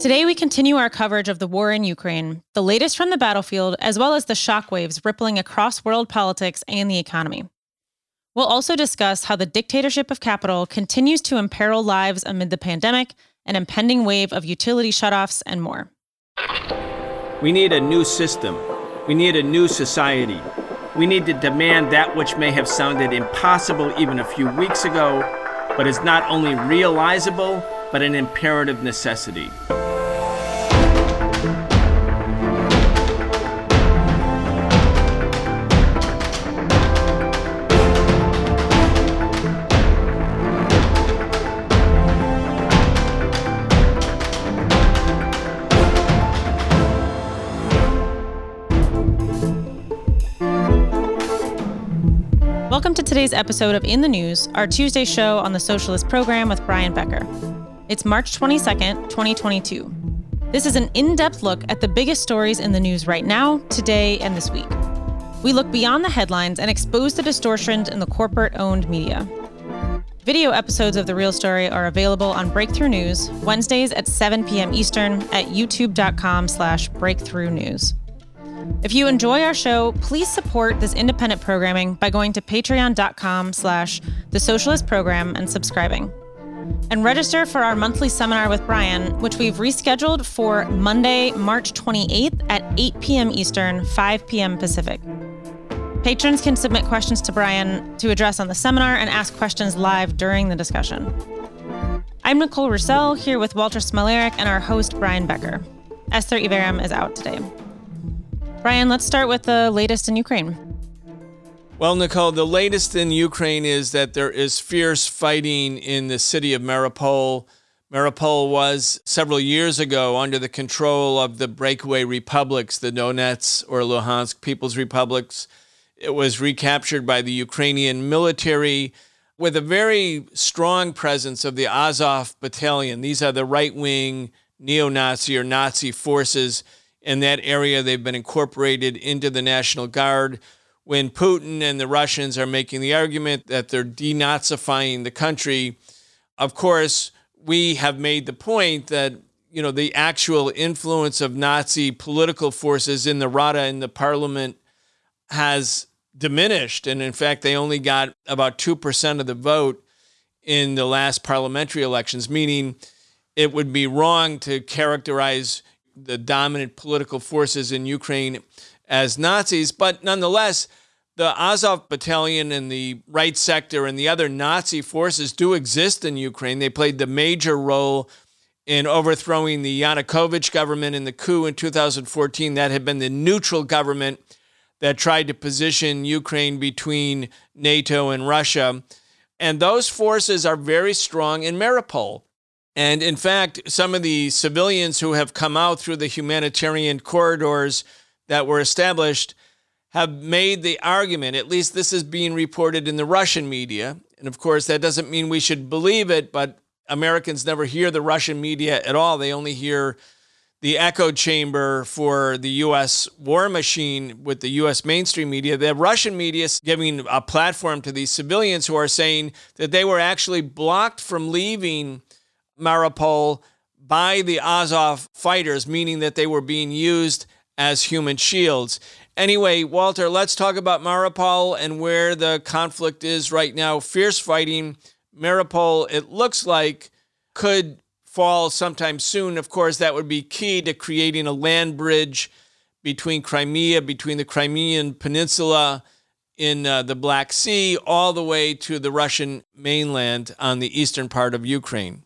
Today, we continue our coverage of the war in Ukraine, the latest from the battlefield, as well as the shockwaves rippling across world politics and the economy. We'll also discuss how the dictatorship of capital continues to imperil lives amid the pandemic, an impending wave of utility shutoffs, and more. We need a new system. We need a new society. We need to demand that which may have sounded impossible even a few weeks ago, but is not only realizable, but an imperative necessity. Welcome to today's episode of In the News, our Tuesday show on the Socialist Program with Brian Becker. It's March 22nd, 2022. This is an in depth look at the biggest stories in the news right now, today, and this week. We look beyond the headlines and expose the distortions in the corporate owned media. Video episodes of The Real Story are available on Breakthrough News, Wednesdays at 7 p.m. Eastern at youtube.com slash breakthrough news. If you enjoy our show, please support this independent programming by going to patreon.com slash the socialist program and subscribing. And register for our monthly seminar with Brian, which we've rescheduled for Monday, March 28th at 8 p.m. Eastern, 5 p.m. Pacific. Patrons can submit questions to Brian to address on the seminar and ask questions live during the discussion. I'm Nicole Roussell here with Walter Smolarek and our host, Brian Becker. Esther Iverem is out today. Brian, let's start with the latest in Ukraine. Well, Nicole, the latest in Ukraine is that there is fierce fighting in the city of Mariupol. Mariupol was several years ago under the control of the breakaway republics, the Donetsk or Luhansk People's Republics. It was recaptured by the Ukrainian military with a very strong presence of the Azov battalion. These are the right wing neo Nazi or Nazi forces in that area. They've been incorporated into the National Guard. When Putin and the Russians are making the argument that they're denazifying the country, of course, we have made the point that you know the actual influence of Nazi political forces in the Rada in the parliament has diminished, and in fact, they only got about two percent of the vote in the last parliamentary elections, meaning it would be wrong to characterize the dominant political forces in Ukraine as Nazis, but nonetheless, the Azov battalion and the right sector and the other Nazi forces do exist in Ukraine. They played the major role in overthrowing the Yanukovych government in the coup in 2014. That had been the neutral government that tried to position Ukraine between NATO and Russia. And those forces are very strong in Mariupol. And in fact, some of the civilians who have come out through the humanitarian corridors that were established have made the argument, at least this is being reported in the Russian media. And of course, that doesn't mean we should believe it, but Americans never hear the Russian media at all. They only hear the echo chamber for the US war machine with the US mainstream media. The Russian media is giving a platform to these civilians who are saying that they were actually blocked from leaving Mariupol by the Azov fighters, meaning that they were being used as human shields. Anyway, Walter, let's talk about Mariupol and where the conflict is right now. Fierce fighting. Mariupol, it looks like, could fall sometime soon. Of course, that would be key to creating a land bridge between Crimea, between the Crimean Peninsula in uh, the Black Sea, all the way to the Russian mainland on the eastern part of Ukraine.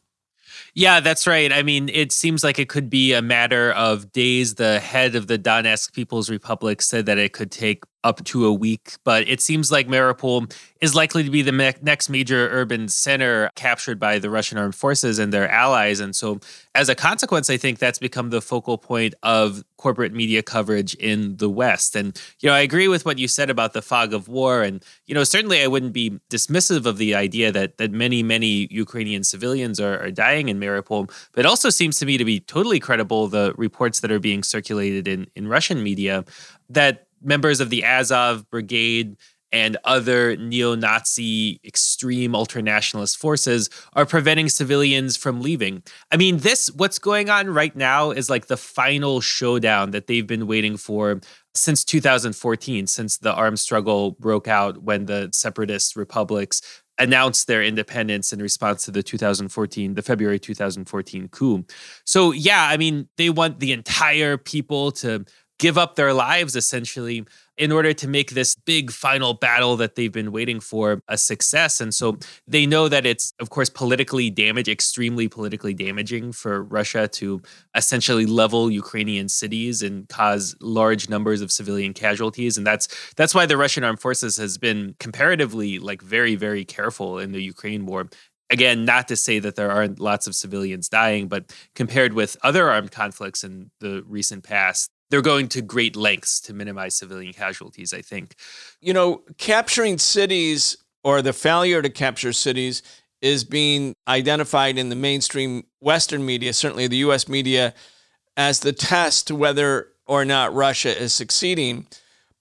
Yeah, that's right. I mean, it seems like it could be a matter of days. The head of the Donetsk People's Republic said that it could take up to a week, but it seems like Mariupol is likely to be the me- next major urban center captured by the Russian armed forces and their allies. And so, as a consequence, I think that's become the focal point of corporate media coverage in the West. And, you know, I agree with what you said about the fog of war. And, you know, certainly I wouldn't be dismissive of the idea that that many, many Ukrainian civilians are, are dying in Mariupol. But it also seems to me to be totally credible the reports that are being circulated in, in Russian media that members of the Azov brigade and other neo Nazi extreme ultranationalist forces are preventing civilians from leaving. I mean, this, what's going on right now is like the final showdown that they've been waiting for since 2014, since the armed struggle broke out when the separatist republics announced their independence in response to the 2014 the February 2014 coup. So yeah, I mean, they want the entire people to give up their lives essentially in order to make this big final battle that they've been waiting for a success. And so they know that it's, of course, politically damaged, extremely politically damaging for Russia to essentially level Ukrainian cities and cause large numbers of civilian casualties. And that's that's why the Russian armed forces has been comparatively like very, very careful in the Ukraine war again, not to say that there aren't lots of civilians dying, but compared with other armed conflicts in the recent past, they're going to great lengths to minimize civilian casualties, I think. You know, capturing cities or the failure to capture cities is being identified in the mainstream Western media, certainly the US media, as the test whether or not Russia is succeeding.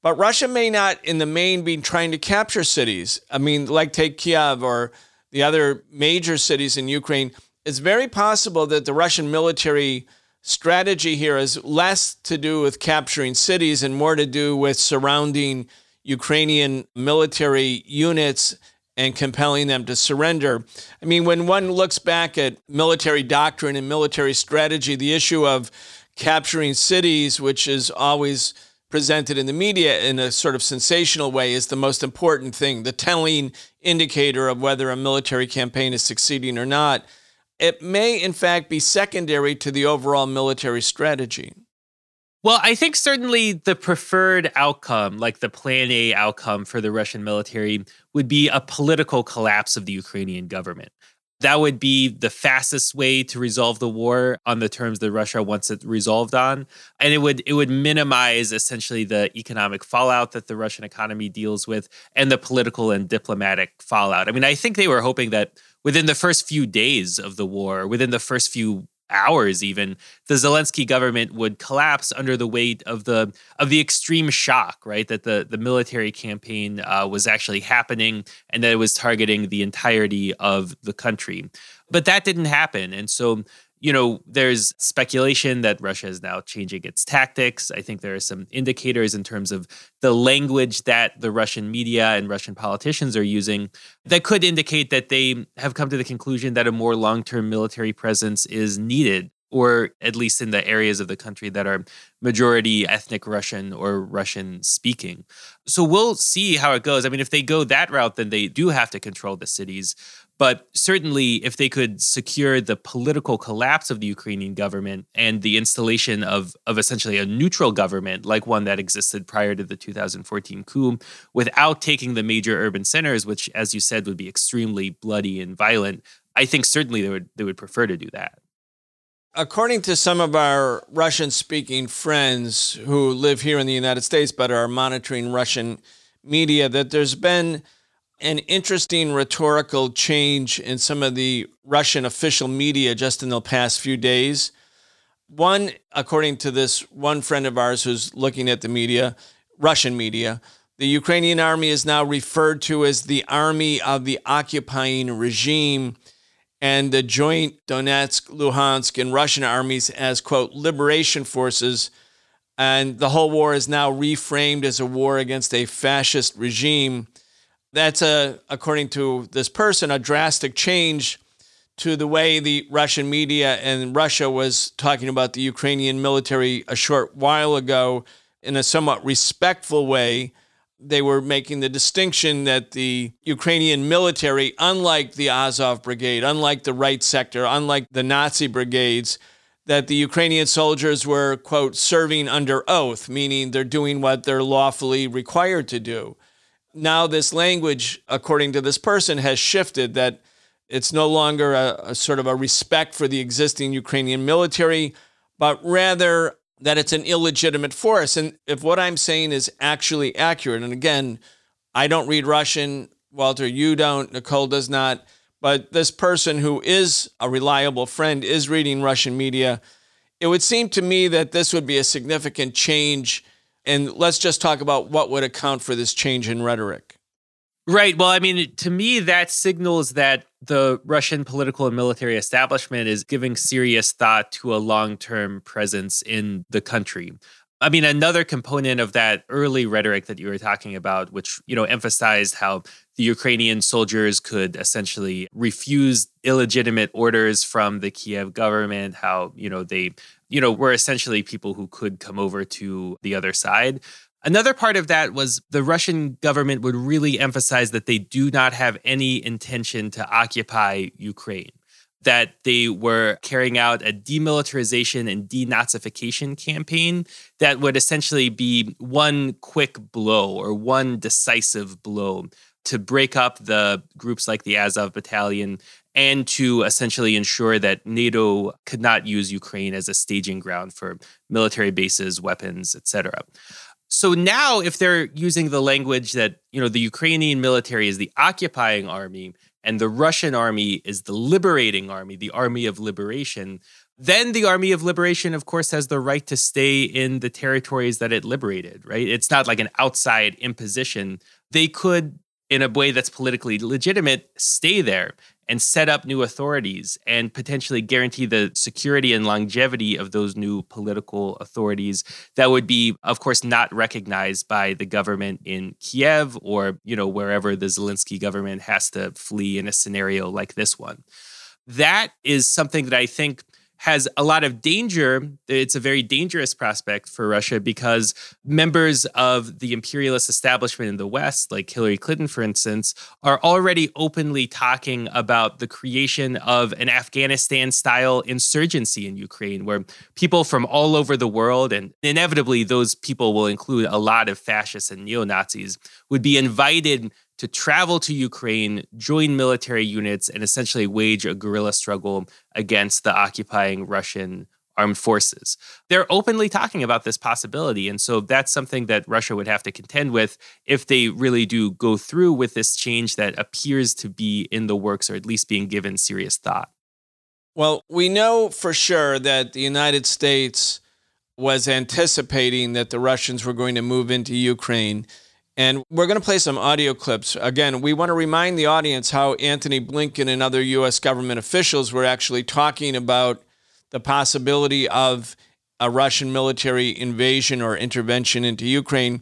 But Russia may not, in the main, be trying to capture cities. I mean, like take Kiev or the other major cities in Ukraine. It's very possible that the Russian military strategy here is less to do with capturing cities and more to do with surrounding Ukrainian military units and compelling them to surrender. I mean, when one looks back at military doctrine and military strategy, the issue of capturing cities, which is always presented in the media in a sort of sensational way, is the most important thing, the telling indicator of whether a military campaign is succeeding or not it may, in fact, be secondary to the overall military strategy. Well, I think certainly the preferred outcome, like the plan A outcome for the Russian military, would be a political collapse of the Ukrainian government. That would be the fastest way to resolve the war on the terms that Russia wants it resolved on. And it would it would minimize essentially the economic fallout that the Russian economy deals with and the political and diplomatic fallout. I mean, I think they were hoping that within the first few days of the war, within the first few hours even the Zelensky government would collapse under the weight of the of the extreme shock right that the the military campaign uh, was actually happening and that it was targeting the entirety of the country. But that didn't happen. And so you know, there's speculation that Russia is now changing its tactics. I think there are some indicators in terms of the language that the Russian media and Russian politicians are using that could indicate that they have come to the conclusion that a more long term military presence is needed, or at least in the areas of the country that are majority ethnic Russian or Russian speaking. So we'll see how it goes. I mean, if they go that route, then they do have to control the cities. But certainly, if they could secure the political collapse of the Ukrainian government and the installation of, of essentially a neutral government, like one that existed prior to the 2014 coup, without taking the major urban centers, which, as you said, would be extremely bloody and violent, I think certainly they would they would prefer to do that. According to some of our Russian speaking friends who live here in the United States but are monitoring Russian media, that there's been an interesting rhetorical change in some of the Russian official media just in the past few days. One, according to this one friend of ours who's looking at the media, Russian media, the Ukrainian army is now referred to as the army of the occupying regime, and the joint Donetsk, Luhansk, and Russian armies as, quote, liberation forces. And the whole war is now reframed as a war against a fascist regime that's a according to this person a drastic change to the way the Russian media and Russia was talking about the Ukrainian military a short while ago in a somewhat respectful way. They were making the distinction that the Ukrainian military, unlike the Azov Brigade, unlike the Right Sector, unlike the Nazi brigades, that the Ukrainian soldiers were, quote, serving under oath, meaning they're doing what they're lawfully required to do now this language, according to this person, has shifted that it's no longer a, a, sort of a respect for the existing Ukrainian military, but rather that it's an illegitimate force. And if what I'm saying is actually accurate, and again, I don't read Russian, Walter, you don't, Nicole does not, but this person who is a reliable friend is reading Russian media, it would seem to me that this would be a significant change and let's just talk about what would account for this change in rhetoric. Right. Well, I mean, to me, that signals that the Russian political and military establishment is giving serious thought to a long term presence in the country. I mean, another component of that early rhetoric that you were talking about, which, you know, emphasized how the Ukrainian soldiers could essentially refuse illegitimate orders from the Kiev government, how, you know, they, you know, were essentially people who could come over to the other side. Another part of that was the Russian government would really emphasize that they do not have any intention to occupy Ukraine, that they were carrying out a demilitarization and denazification campaign that would essentially be one quick blow or one decisive blow to break up the groups like the Azov battalion and to essentially ensure that NATO could not use Ukraine as a staging ground for military bases, weapons, etc. So now if they're using the language that, you know, the Ukrainian military is the occupying army and the Russian army is the liberating army, the army of liberation, then the army of liberation of course has the right to stay in the territories that it liberated, right? It's not like an outside imposition. They could in a way that's politically legitimate stay there and set up new authorities and potentially guarantee the security and longevity of those new political authorities that would be of course not recognized by the government in Kiev or you know wherever the Zelensky government has to flee in a scenario like this one. That is something that I think has a lot of danger. It's a very dangerous prospect for Russia because members of the imperialist establishment in the West, like Hillary Clinton, for instance, are already openly talking about the creation of an Afghanistan style insurgency in Ukraine, where people from all over the world, and inevitably those people will include a lot of fascists and neo Nazis, would be invited to travel to Ukraine, join military units, and essentially wage a guerrilla struggle against the occupying Russian armed forces. They're openly talking about this possibility. And so that's something that Russia would have to contend with if they really do go through with this change that appears to be in the works or at least being given serious thought. Well, we know for sure that the United States was anticipating that the Russians were going to move into Ukraine. And we're going to play some audio clips. Again, we want to remind the audience how Antony Blinken and other U.S. government officials were actually talking about the possibility of a Russian military invasion or intervention into Ukraine.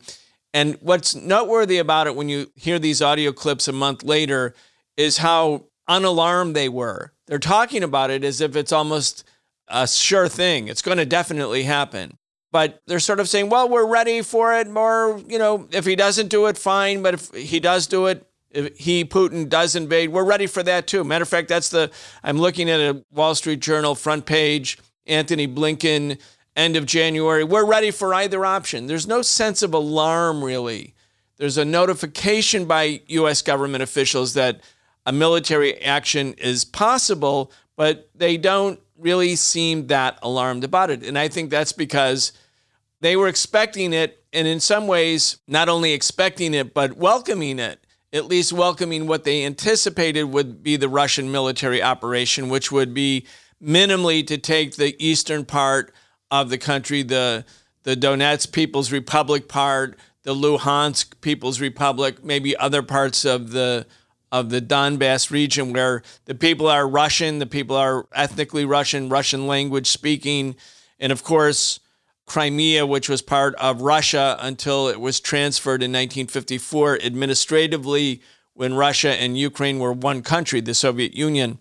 And what's noteworthy about it when you hear these audio clips a month later is how unalarmed they were. They're talking about it as if it's almost a sure thing. It's going to definitely happen but they're sort of saying, well, we're ready for it. More, you know, if he doesn't do it, fine. But if he does do it, if he, Putin, does invade, we're ready for that too. Matter of fact, that's the, I'm looking at a Wall Street Journal front page, Antony Blinken, end of January. We're ready for either option. There's no sense of alarm, really. There's a notification by U.S. government officials that a military action is possible, but they don't really seem that alarmed about it. And I think that's because they were expecting it, and in some ways, not only expecting it, but welcoming it, at least welcoming what they anticipated would be the Russian military operation, which would be minimally to take the eastern part of the country, the, the Donetsk People's Republic part, the Luhansk People's Republic, maybe other parts of the of the Donbass region where the people are Russian, the people are ethnically Russian, Russian language speaking, and of course, Crimea, which was part of Russia until it was transferred in 1954 administratively when Russia and Ukraine were one country, the Soviet Union.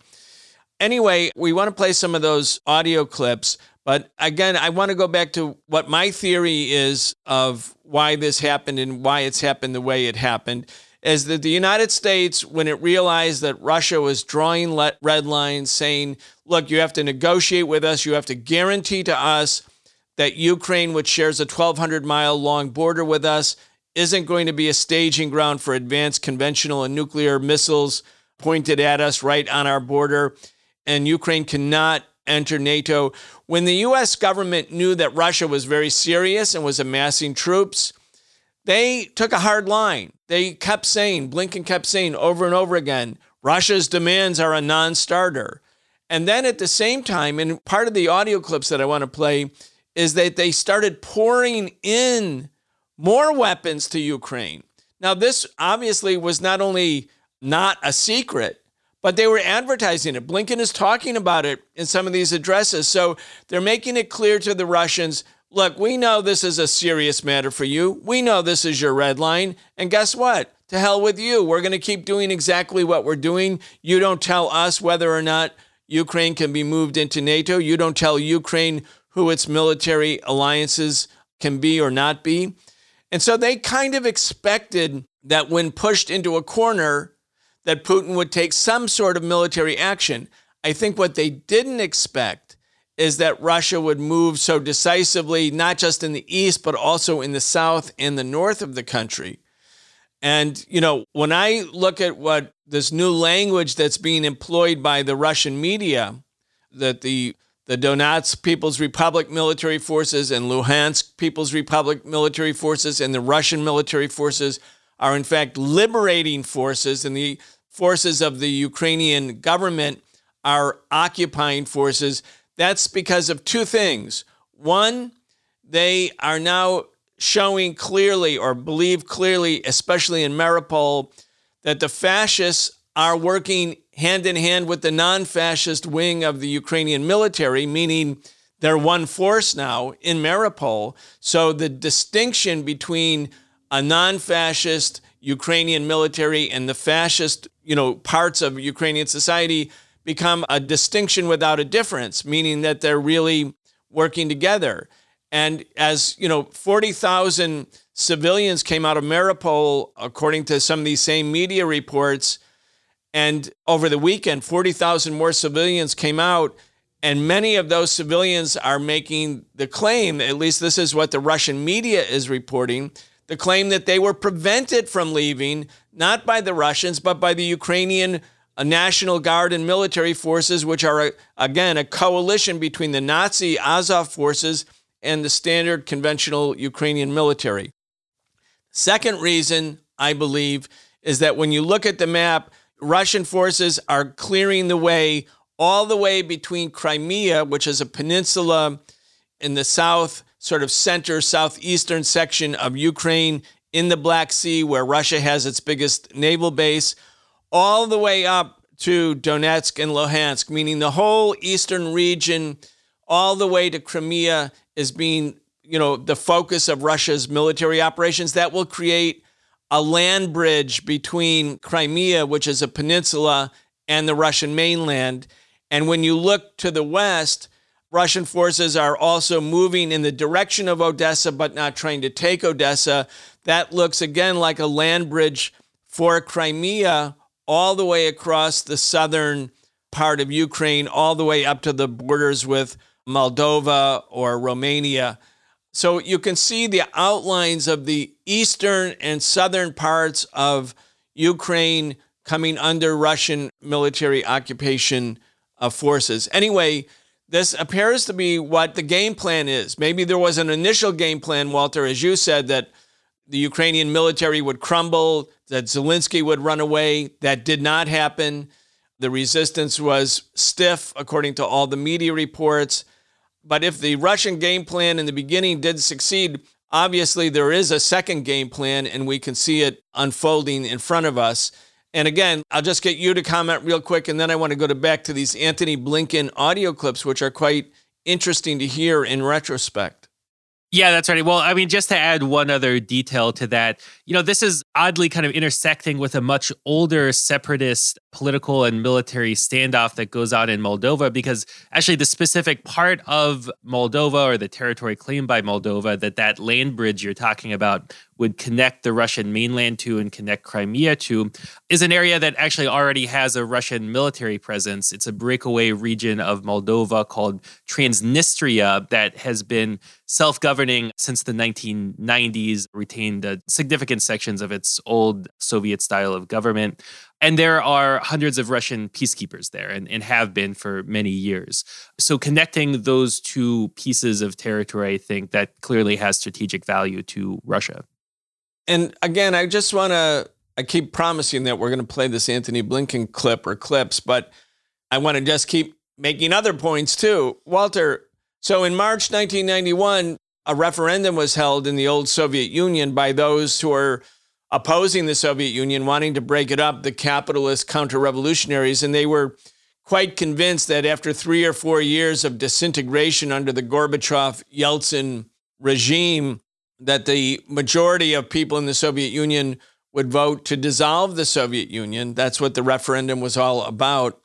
Anyway, we want to play some of those audio clips. But again, I want to go back to what my theory is of why this happened and why it's happened the way it happened. Is that the United States, when it realized that Russia was drawing red lines, saying, look, you have to negotiate with us, you have to guarantee to us that Ukraine, which shares a 1,200 mile long border with us, isn't going to be a staging ground for advanced conventional and nuclear missiles pointed at us right on our border. And Ukraine cannot enter NATO. When the US government knew that Russia was very serious and was amassing troops, they took a hard line. They kept saying, Blinken kept saying over and over again, Russia's demands are a non starter. And then at the same time, and part of the audio clips that I want to play is that they started pouring in more weapons to Ukraine. Now, this obviously was not only not a secret, but they were advertising it. Blinken is talking about it in some of these addresses. So they're making it clear to the Russians look, we know this is a serious matter for you. We know this is your red line. And guess what? To hell with you. We're going to keep doing exactly what we're doing. You don't tell us whether or not Ukraine can be moved into NATO. You don't tell Ukraine who its military alliances can be or not be. And so they kind of expected that when pushed into a corner, that Putin would take some sort of military action. I think what they didn't expect is that Russia would move so decisively, not just in the east, but also in the south and the north of the country. And, you know, when I look at what this new language that's being employed by the Russian media, that the the Donetsk People's Republic military forces and Luhansk People's Republic military forces and the Russian military forces are in fact liberating forces, and the forces of the Ukrainian government are occupying forces. That's because of two things. One, they are now showing clearly or believe clearly, especially in Mariupol, that the fascists are working hand in hand with the non fascist wing of the Ukrainian military, meaning they're one force now in Mariupol. So the distinction between a non-fascist Ukrainian military and the fascist, you know, parts of Ukrainian society become a distinction without a difference, meaning that they're really working together. And as you know, 40,000 civilians came out of Mariupol, according to some of these same media reports. And over the weekend, 40,000 more civilians came out. And many of those civilians are making the claim, at least this is what the Russian media is reporting, the claim that they were prevented from leaving, not by the Russians, but by the Ukrainian uh, National Guard and military forces, which are, a, again, a coalition between the Nazi Azov forces and the standard conventional Ukrainian military. Second reason, I believe, is that when you look at the map, Russian forces are clearing the way all the way between Crimea, which is a peninsula in the south sort of center southeastern section of Ukraine in the Black Sea, where Russia has its biggest naval base, all the way up to Donetsk and Luhansk, meaning the whole eastern region, all the way to Crimea, is being, you know, the focus of Russia's military operations. That will create a land bridge between Crimea, which is a peninsula, and the Russian mainland. And when you look to the west, Russian forces are also moving in the direction of Odessa, but not trying to take Odessa. That looks again like a land bridge for Crimea all the way across the southern part of Ukraine, all the way up to the borders with Moldova or Romania. So you can see the outlines of the eastern and southern parts of Ukraine coming under Russian military occupation of forces. Anyway, this appears to be what the game plan is. Maybe there was an initial game plan, Walter, as you said, that the Ukrainian military would crumble, that Zelensky would run away. That did not happen. The resistance was stiff, according to all the media reports. But if the Russian game plan in the beginning did succeed, obviously there is a second game plan, and we can see it unfolding in front of us. And again, I'll just get you to comment real quick, and then I want to go to back to these Antony Blinken audio clips, which are quite interesting to hear in retrospect. Yeah, that's right. Well, I mean, just to add one other detail to that, you know, this is oddly kind of intersecting with a much older separatist political and military standoff that goes on in Moldova, because actually the specific part of Moldova or the territory claimed by Moldova that that land bridge you're talking about would connect the Russian mainland to and connect Crimea to is an area that actually already has a Russian military presence. It's a breakaway region of Moldova called Transnistria that has been self governing since the 1990s, retained significant sections of its old Soviet style of government. And there are hundreds of Russian peacekeepers there and, and have been for many years. So connecting those two pieces of territory, I think that clearly has strategic value to Russia. And again, I just want to, I keep promising that we're going to play this Antony Blinken clip or clips, but I want to just keep making other points too. Walter, so in March 1991, a referendum was held in the old Soviet Union by those who are opposing the Soviet Union, wanting to break it up, the capitalist counter revolutionaries. And they were quite convinced that after three or four years of disintegration under the Gorbachev Yeltsin regime, that the majority of people in the Soviet Union would vote to dissolve the Soviet Union. That's what the referendum was all about.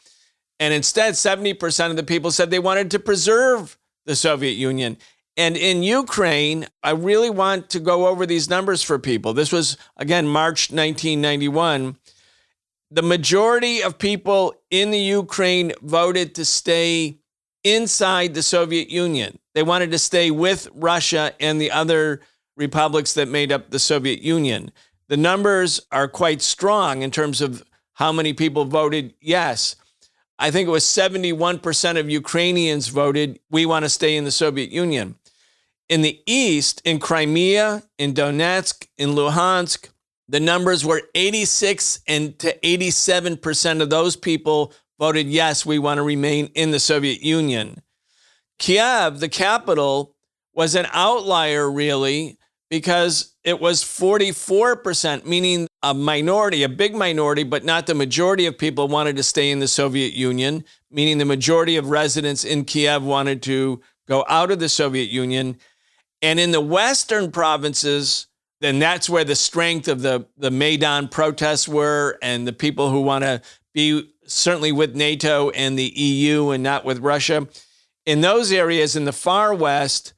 And instead, 70% of the people said they wanted to preserve the Soviet Union. And in Ukraine, I really want to go over these numbers for people. This was, again, March 1991. The majority of people in the Ukraine voted to stay inside the Soviet Union. They wanted to stay with Russia and the other republics that made up the Soviet Union. The numbers are quite strong in terms of how many people voted yes. I think it was 71% of Ukrainians voted, we want to stay in the Soviet Union. In the East, in Crimea, in Donetsk, in Luhansk, the numbers were 86 and to 87% of those people voted yes, we want to remain in the Soviet Union. Kiev, the capital, was an outlier, really, because it was 44%, meaning a minority, a big minority, but not the majority of people wanted to stay in the Soviet Union, meaning the majority of residents in Kiev wanted to go out of the Soviet Union. And in the Western provinces, then that's where the strength of the, the Maidan protests were and the people who want to be certainly with NATO and the EU and not with Russia. In those areas in the far West,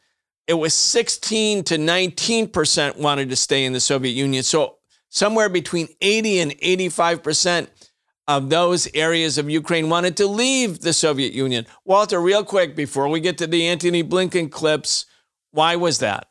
it was 16 to 19% wanted to stay in the Soviet Union. So somewhere between 80 and 85% of those areas of Ukraine wanted to leave the Soviet Union. Walter, real quick before we get to the Antony Blinken clips, why was that?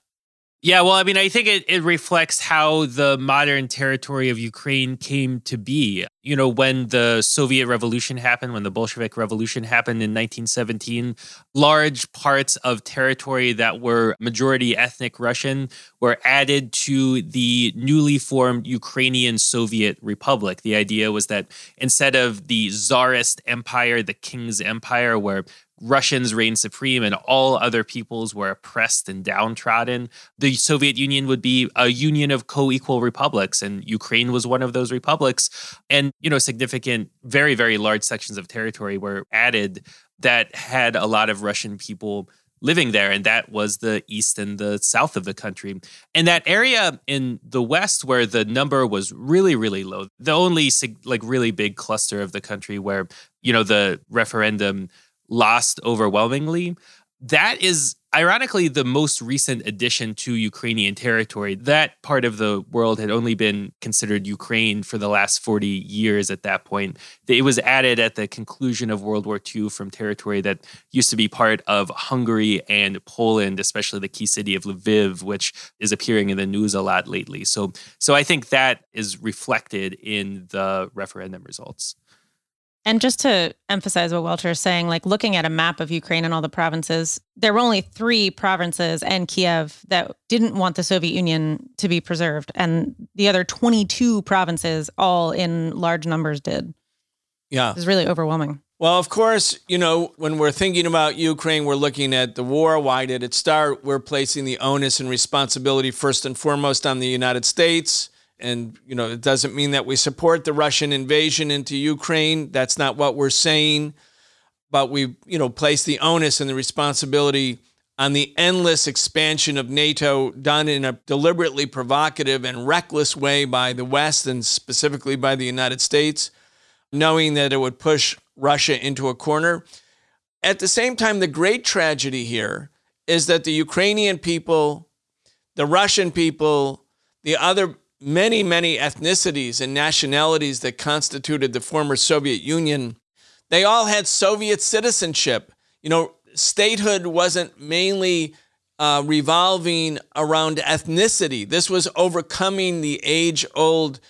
Yeah, well, I mean, I think it, it reflects how the modern territory of Ukraine came to be. You know, when the Soviet Revolution happened, when the Bolshevik Revolution happened in 1917, large parts of territory that were majority ethnic Russian were added to the newly formed Ukrainian Soviet Republic. The idea was that instead of the Tsarist empire, the King's Empire, where Russians reigned supreme and all other peoples were oppressed and downtrodden. The Soviet Union would be a union of co equal republics, and Ukraine was one of those republics. And, you know, significant, very, very large sections of territory were added that had a lot of Russian people living there and that was the east and the south of the country and that area in the west where the number was really really low the only like really big cluster of the country where you know the referendum lost overwhelmingly. That is ironically the most recent addition to Ukrainian territory. That part of the world had only been considered Ukraine for the last 40 years at that point. It was added at the conclusion of World War II from territory that used to be part of Hungary and Poland, especially the key city of Lviv, which is appearing in the news a lot lately. So so I think that is reflected in the referendum results. And just to emphasize what Walter is saying, like looking at a map of Ukraine and all the provinces, there were only three provinces and Kiev that didn't want the Soviet Union to be preserved. And the other 22 provinces, all in large numbers, did. Yeah. It was really overwhelming. Well, of course, you know, when we're thinking about Ukraine, we're looking at the war. Why did it start? We're placing the onus and responsibility first and foremost on the United States and, you know, it doesn't mean that we support the Russian invasion into Ukraine. That's not what we're saying. But we, you know, place the onus and the responsibility on the endless expansion of NATO done in a deliberately provocative and reckless way by the West and specifically by the United States, knowing that it would push Russia into a corner. At the same time, the great tragedy here is that the Ukrainian people, the Russian people, the other many, many ethnicities and nationalities that constituted the former Soviet Union, they all had Soviet citizenship. You know, statehood wasn't mainly uh, revolving around ethnicity. This was overcoming the age old,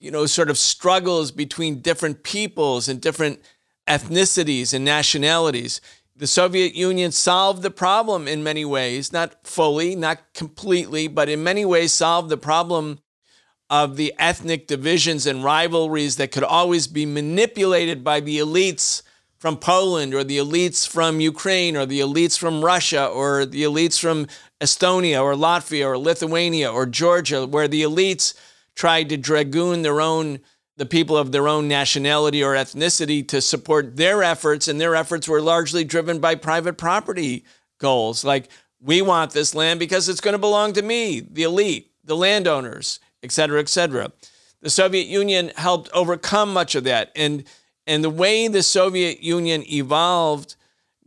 you know, sort of struggles between different peoples and different ethnicities and nationalities. The Soviet Union solved the problem in many ways, not fully, not completely, but in many ways solved the problem of the ethnic divisions and rivalries that could always be manipulated by the elites from Poland or the elites from Ukraine or the elites from Russia or the elites from Estonia or Latvia or Lithuania or Georgia, where the elites tried to dragoon their own the people of their own nationality or ethnicity to support their efforts, and their efforts were largely driven by private property goals. Like, we want this land because it's going to belong to me, the elite, the landowners, et cetera, et cetera. The Soviet Union helped overcome much of that. And, and the way the Soviet Union evolved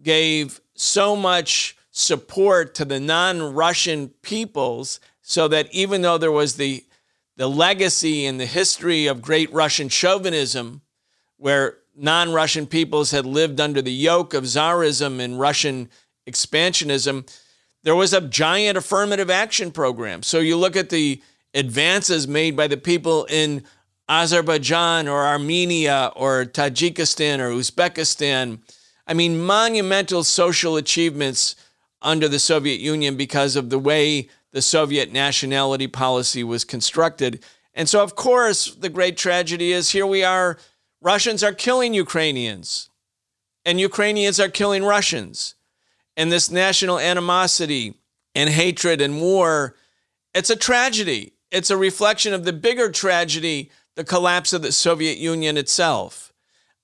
gave so much support to the non Russian peoples so that even though there was the the legacy and the history of great Russian chauvinism, where non Russian peoples had lived under the yoke of Tsarism and Russian expansionism, there was a giant affirmative action program. So you look at the advances made by the people in Azerbaijan or Armenia or Tajikistan or Uzbekistan. I mean, monumental social achievements under the Soviet Union because of the way the Soviet nationality policy was constructed. And so, of course, the great tragedy is here we are Russians are killing Ukrainians, and Ukrainians are killing Russians. And this national animosity and hatred and war, it's a tragedy. It's a reflection of the bigger tragedy, the collapse of the Soviet Union itself.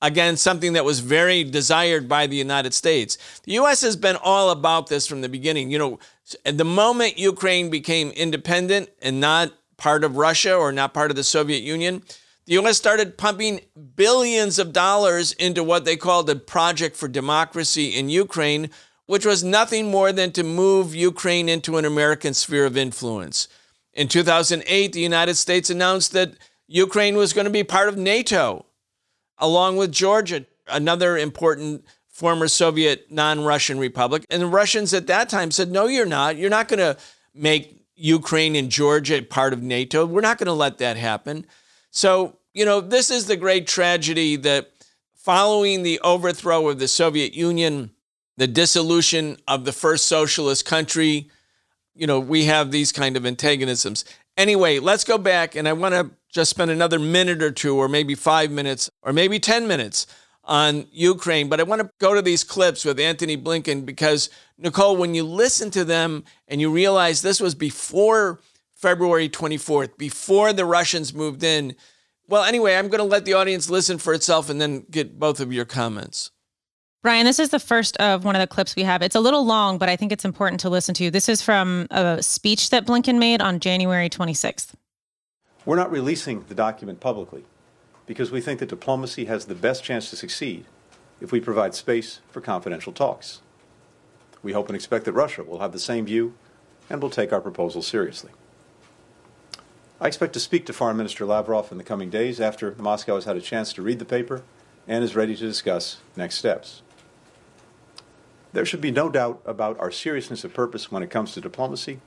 Again, something that was very desired by the United States. The U.S. has been all about this from the beginning. You know, at the moment Ukraine became independent and not part of Russia or not part of the Soviet Union, the U.S. started pumping billions of dollars into what they called the Project for Democracy in Ukraine, which was nothing more than to move Ukraine into an American sphere of influence. In 2008, the United States announced that Ukraine was going to be part of NATO along with Georgia, another important former Soviet non Russian republic. And the Russians at that time said, no, you're not. You're not going to make Ukraine and Georgia part of NATO. We're not going to let that happen. So, you know, this is the great tragedy that following the overthrow of the Soviet Union, the dissolution of the first socialist country, you know, we have these kind of antagonisms. Anyway, let's go back and I want to just spend another minute or two, or maybe five minutes, or maybe 10 minutes on Ukraine. But I want to go to these clips with Antony Blinken because, Nicole, when you listen to them and you realize this was before February 24th, before the Russians moved in. Well, anyway, I'm going to let the audience listen for itself and then get both of your comments. Brian, this is the first of one of the clips we have. It's a little long, but I think it's important to listen to. This is from a speech that Blinken made on January 26th. We're not releasing the document publicly because we think that diplomacy has the best chance to succeed if we provide space for confidential talks. We hope and expect that Russia will have the same view and will take our proposal seriously. I expect to speak to Foreign Minister Lavrov in the coming days after Moscow has had a chance to read the paper and is ready to discuss next steps. There should be no doubt about our seriousness of purpose when it comes to diplomacy,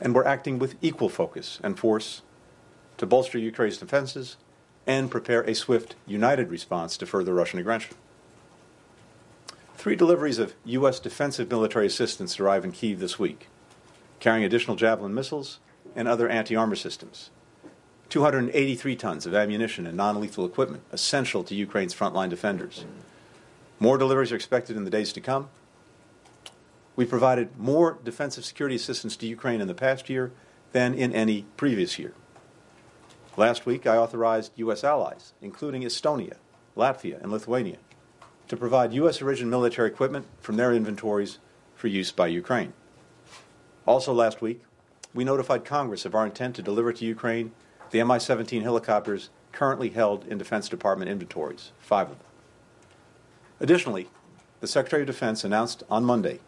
and we're acting with equal focus and force to bolster Ukraine's defenses and prepare a swift, united response to further Russian aggression. Three deliveries of U.S. defensive military assistance arrive in Kiev this week, carrying additional Javelin missiles and other anti armor systems. 283 tons of ammunition and non lethal equipment essential to Ukraine's frontline defenders. More deliveries are expected in the days to come. We provided more defensive security assistance to Ukraine in the past year than in any previous year. Last week, I authorized U.S. allies, including Estonia, Latvia, and Lithuania, to provide U.S. origin military equipment from their inventories for use by Ukraine. Also, last week, we notified Congress of our intent to deliver to Ukraine the Mi 17 helicopters currently held in Defense Department inventories, five of them. Additionally, the Secretary of Defense announced on Monday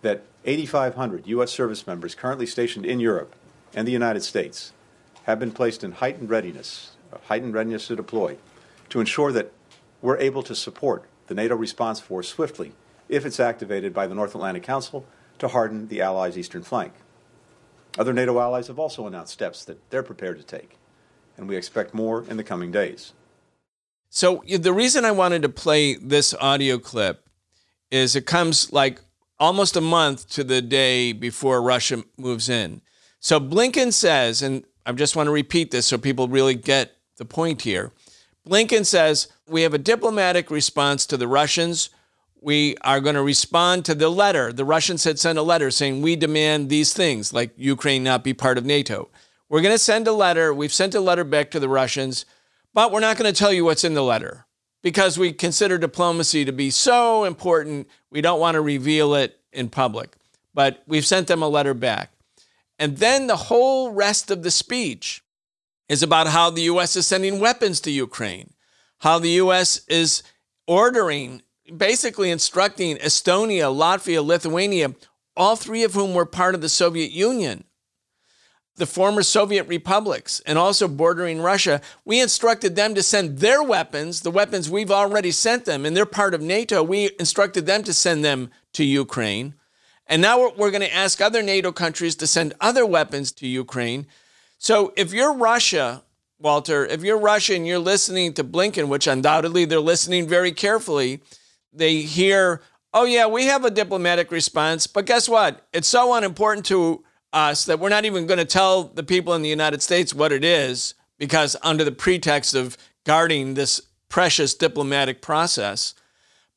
that 8,500 U.S. service members currently stationed in Europe and the United States have been placed in heightened readiness, uh, heightened readiness to deploy, to ensure that we're able to support the NATO response force swiftly if it's activated by the North Atlantic Council to harden the Allies' eastern flank. Other NATO allies have also announced steps that they're prepared to take, and we expect more in the coming days. So, the reason I wanted to play this audio clip is it comes like almost a month to the day before Russia moves in. So, Blinken says, and I just want to repeat this so people really get the point here. Blinken says we have a diplomatic response to the Russians. We are going to respond to the letter. The Russians had sent a letter saying we demand these things, like Ukraine not be part of NATO. we're going to send a letter. We've sent a letter back to the Russians, but we're not going to tell you what's in the letter because we consider diplomacy to be so important. We don't want to reveal it in public. But we've sent them a letter back. And then the whole rest of the speech is about how the U.S. is sending weapons to Ukraine, how the U.S. is ordering, basically instructing Estonia, Latvia, Lithuania, all three of whom were part of the Soviet Union, the former Soviet republics, and also bordering Russia. We instructed them to send their weapons, the weapons we've already sent them, and they're part of NATO. We instructed them to send them to Ukraine. And now we're, going to ask other NATO countries to send other weapons to Ukraine. So if you're Russia, Walter, if you're Russia and you're listening to Blinken, which undoubtedly they're listening very carefully, they hear, oh, yeah, we have a diplomatic response, but guess what? It's so unimportant to Uh, us that we're not even going to tell the people in the United States what it is because, under the pretext of guarding this precious diplomatic process.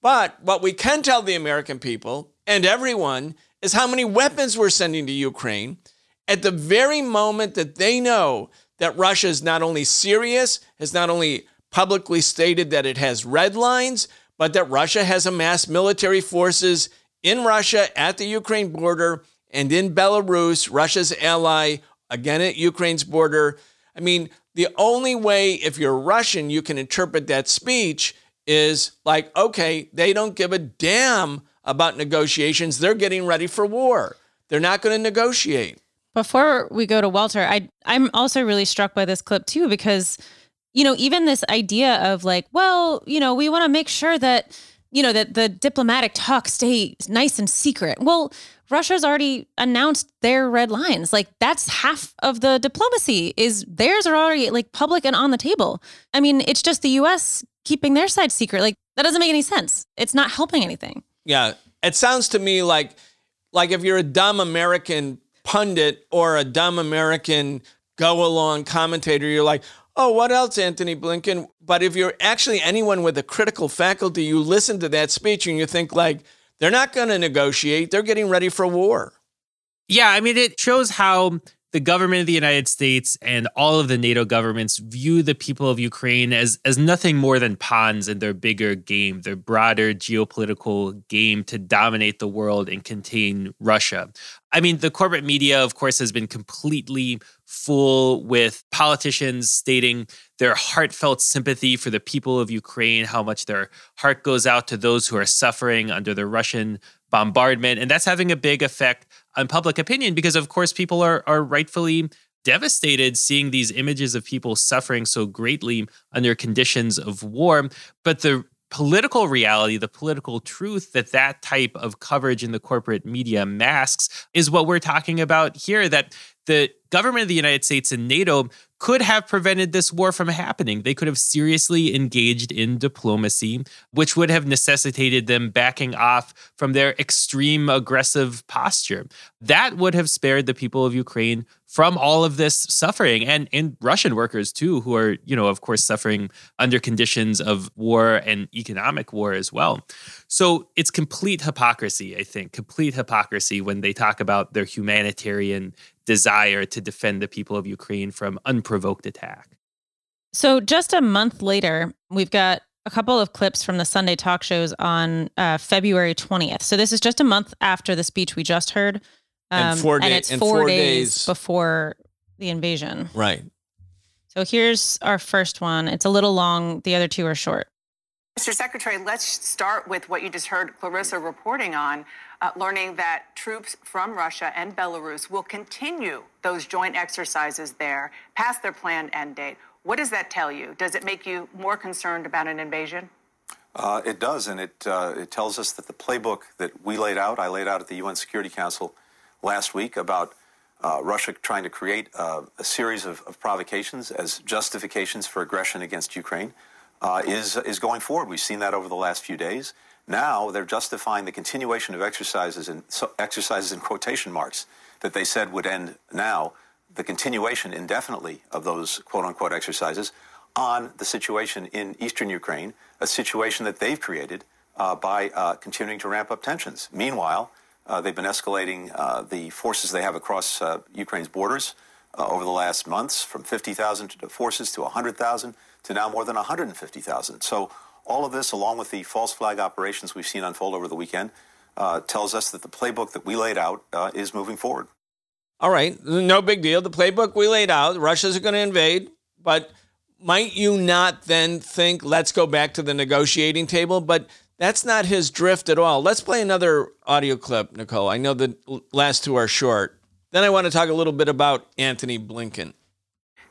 But what we can tell the American people and everyone is how many weapons we're sending to Ukraine at the very moment that they know that Russia is not only serious, has not only publicly stated that it has red lines, but that Russia has amassed military forces in Russia at the Ukraine border and in Belarus, Russia's ally, again at Ukraine's border. I mean, the only way, if you're Russian, you can interpret that speech is like, okay, they don't give a damn about negotiations. They're getting ready for war. They're not going to negotiate. Before we go to Walter, I I'm also really struck by this clip too because you know, even this idea of like, well, you know, we want to make sure that you know that the diplomatic talks stay nice and secret. Well, Russia's already announced their red lines. Like that's half of the diplomacy is theirs are already like public and on the table. I mean, it's just the US keeping their side secret. Like that doesn't make any sense. It's not helping anything. Yeah, it sounds to me like like if you're a dumb American pundit or a dumb American go along commentator, you're like, oh, what else, Antony Blinken? But if you're actually anyone with a critical faculty, you listen to that speech and you think like they're not going to negotiate; they're getting ready for war. Yeah, I mean, it shows how the government of the United States and all of the NATO governments view the people of Ukraine as as nothing more than pawns in their bigger game, their broader geopolitical game to dominate the world and contain Russia. I mean, the corporate media, of course, has been completely full with politicians stating their heartfelt sympathy for the people of Ukraine, how much their heart goes out to those who are suffering under the Russian bombardment. And that's having a big effect on public opinion because, of course, people are, are rightfully devastated seeing these images of people suffering so greatly under conditions of war. But the political reality, the political truth that that type of coverage in the corporate media masks is what we're talking about here that the government of the United States and NATO could have prevented this war from happening. They could have seriously engaged in diplomacy, which would have necessitated them backing off from their extreme aggressive posture. That would have spared the people of Ukraine from all of this suffering and and Russian workers too who are, you know, of course suffering under conditions of war and economic war as well. So it's complete hypocrisy, I think, complete hypocrisy when they talk about their humanitarian desire to defend the people of Ukraine from unprovoked attack. So, just a month later, we've got a couple of clips from the Sunday talk shows on uh, February 20th. So, this is just a month after the speech we just heard. Um, and, four, and it's and four, four days, days before the invasion. Right. So, here's our first one. It's a little long, the other two are short. Mr. Secretary, let's start with what you just heard Clarissa reporting on uh, learning that troops from Russia and Belarus will continue those joint exercises there past their planned end date. What does that tell you? Does it make you more concerned about an invasion? Uh, it does, and it, uh, it tells us that the playbook that we laid out, I laid out at the UN Security Council last week about uh, Russia trying to create uh, a series of, of, provocations as justifications for aggression against Ukraine, uh, is, is going forward. We've seen that over the last few days. Now they're justifying the continuation of exercises in so exercises in quotation marks that they said would end now, the continuation indefinitely of those quote unquote exercises on the situation in eastern Ukraine, a situation that they've created uh, by uh, continuing to ramp up tensions. Meanwhile, uh, they've been escalating uh, the forces they have across uh, Ukraine's borders. uh, over the last months from 50,000 forces to 100,000 to now more than 150,000. So all of this, along with the false flag operations we've seen unfold over the weekend, uh, tells us that the playbook that we laid out uh, is moving forward. All right, no big deal. The playbook we laid out, Russia's going to invade, but might you not then think, let's go back to the negotiating table? But that's not his drift at all. Let's play another audio clip, Nicole. I know the last two are short. Then I want to talk a little bit about Antony Blinken.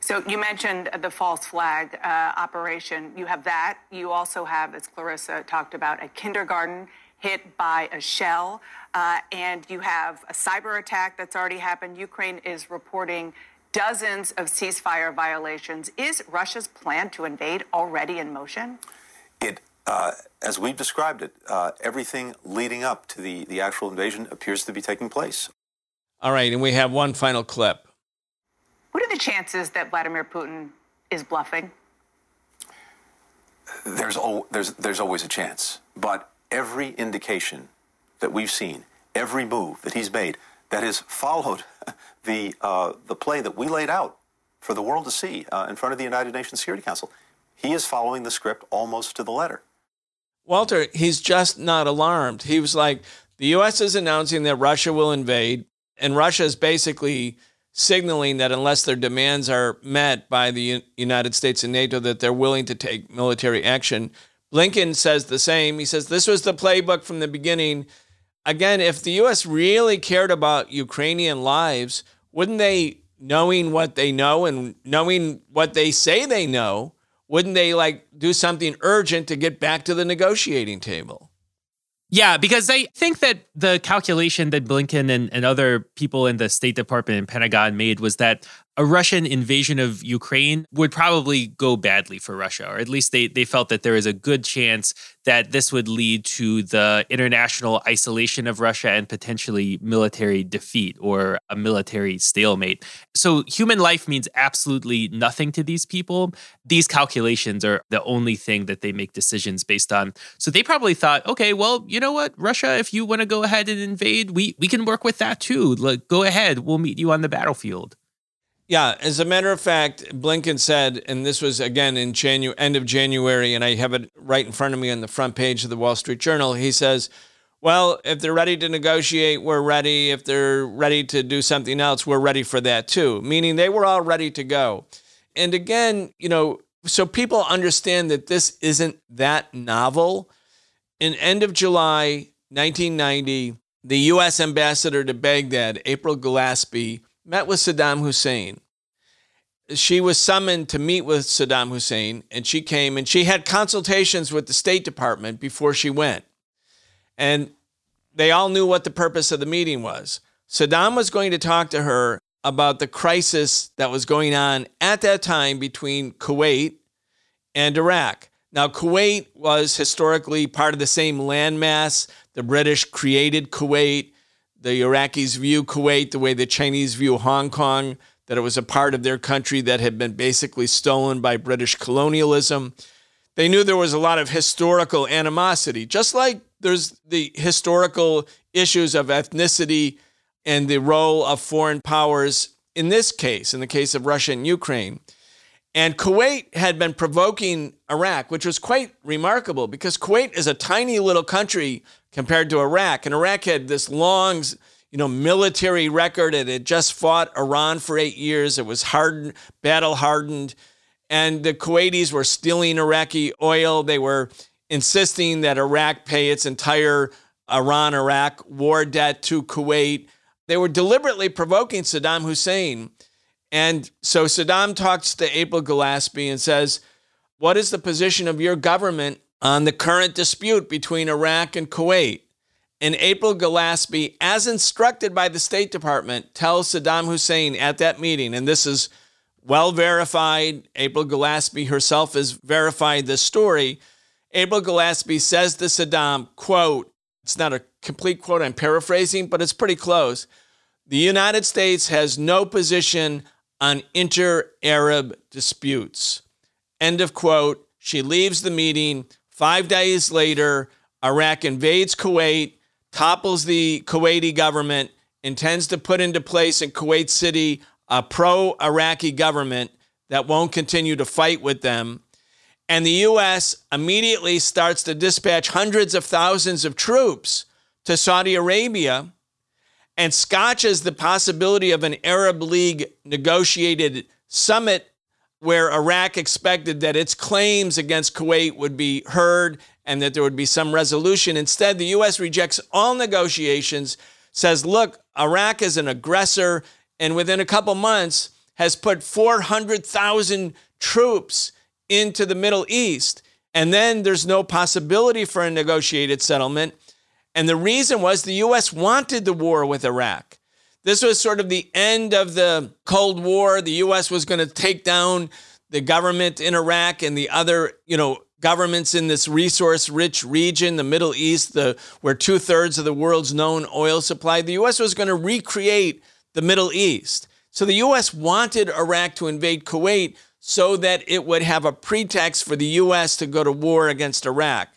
So you mentioned the false flag uh, operation. You have that. You also have, as Clarissa talked about, a kindergarten hit by a shell, uh, and you have a cyber attack that's already happened. Ukraine is reporting dozens of ceasefire violations. Is Russia's plan to invade already in motion? It, uh, as we've described it, uh, everything leading up to the, the actual invasion appears to be taking place. All right, and we have one final clip. What are the chances that Vladimir Putin is bluffing? There's, al- there's, there's always a chance. But every indication that we've seen, every move that he's made, that has followed the, uh, the play that we laid out for the world to see uh, in front of the United Nations Security Council. He is following the script almost to the letter. Walter, he's just not alarmed. He was like, the U.S. is announcing that Russia will invade, and Russia is basically signaling that unless their demands are met by the United States and NATO, that they're willing to take military action. Blinken says the same. He says this was the playbook from the beginning again, if the U.S. really cared about Ukrainian lives, wouldn't they, knowing what they know and knowing what they say they know, wouldn't they like do something urgent to get back to the negotiating table? Yeah, because I think that the calculation that Blinken and, and other people in the State Department and Pentagon made was that a Russian invasion of Ukraine would probably go badly for Russia, or at least they, they felt that there is a good chance that this would lead to the international isolation of Russia and potentially military defeat or a military stalemate. So human life means absolutely nothing to these people. These calculations are the only thing that they make decisions based on. So they probably thought, okay, well, you know what, Russia, if you want to go ahead and invade, we, we can work with that too. Like, go ahead, we'll meet you on the battlefield. Yeah, as a matter of fact, Blinken said, and this was again in Janu- end of January, and I have it right in front of me on the front page of the Wall Street Journal. He says, "Well, if they're ready to negotiate, we're ready. If they're ready to do something else, we're ready for that too." Meaning they were all ready to go. And again, you know, so people understand that this isn't that novel. In end of July 1990, the U.S. ambassador to Baghdad, April Glaspie met with Saddam Hussein. She was summoned to meet with Saddam Hussein, and she came and she had consultations with the State Department before she went. And they all knew what the purpose of the meeting was. Saddam was going to talk to her about the crisis that was going on at that time between Kuwait and Iraq. Now, Kuwait was historically part of the same landmass. The British created Kuwait the Iraqis view Kuwait the way the Chinese view Hong Kong, that it was a part of their country that had been basically stolen by British colonialism. They knew there was a lot of historical animosity, just like there's the historical issues of ethnicity and the role of foreign powers in this case, in the case of Russia and Ukraine. And Kuwait had been provoking Iraq, which was quite remarkable because Kuwait is a tiny little country compared to Iraq. And Iraq had this long, you know, military record. It had just fought Iran for eight years. It was hardened, battle hardened. And the Kuwaitis were stealing Iraqi oil. They were insisting that Iraq pay its entire Iran Iraq war debt to Kuwait. They were deliberately provoking Saddam Hussein. And so Saddam talks to April Glaspie and says, What is the position of your government on the current dispute between Iraq and Kuwait. And April Glaspie, as instructed by the State Department, tells Saddam Hussein at that meeting, and this is well verified. April Glaspie herself has verified this story. April Glaspie says to Saddam, quote, it's not a complete quote, I'm paraphrasing, but it's pretty close. The United States has no position on inter Arab disputes. End of quote. She leaves the meeting. Five days later, Iraq invades Kuwait, topples the Kuwaiti government, intends to put into place in Kuwait City a pro Iraqi government that won't continue to fight with them. And the U.S. immediately starts to dispatch hundreds of thousands of troops to Saudi Arabia and scotches the possibility of an Arab League negotiated summit where Iraq expected that its claims against Kuwait would be heard and that there would be some resolution. Instead, the U.S. rejects all negotiations, says, look, Iraq is an aggressor, and within a couple months has put 400,000 troops into the Middle East. And then there's no possibility for a negotiated settlement. And the reason was the U.S. wanted the war with Iraq. This was sort of the end of the Cold War. The U.S. was going to take down the government in Iraq and the other, you know, governments in this resource-rich region, the Middle East, the, where two-thirds of the world's known oil supply. The U.S. was going to recreate the Middle East. So the U.S. wanted Iraq to invade Kuwait so that it would have a pretext for the U.S. to go to war against Iraq.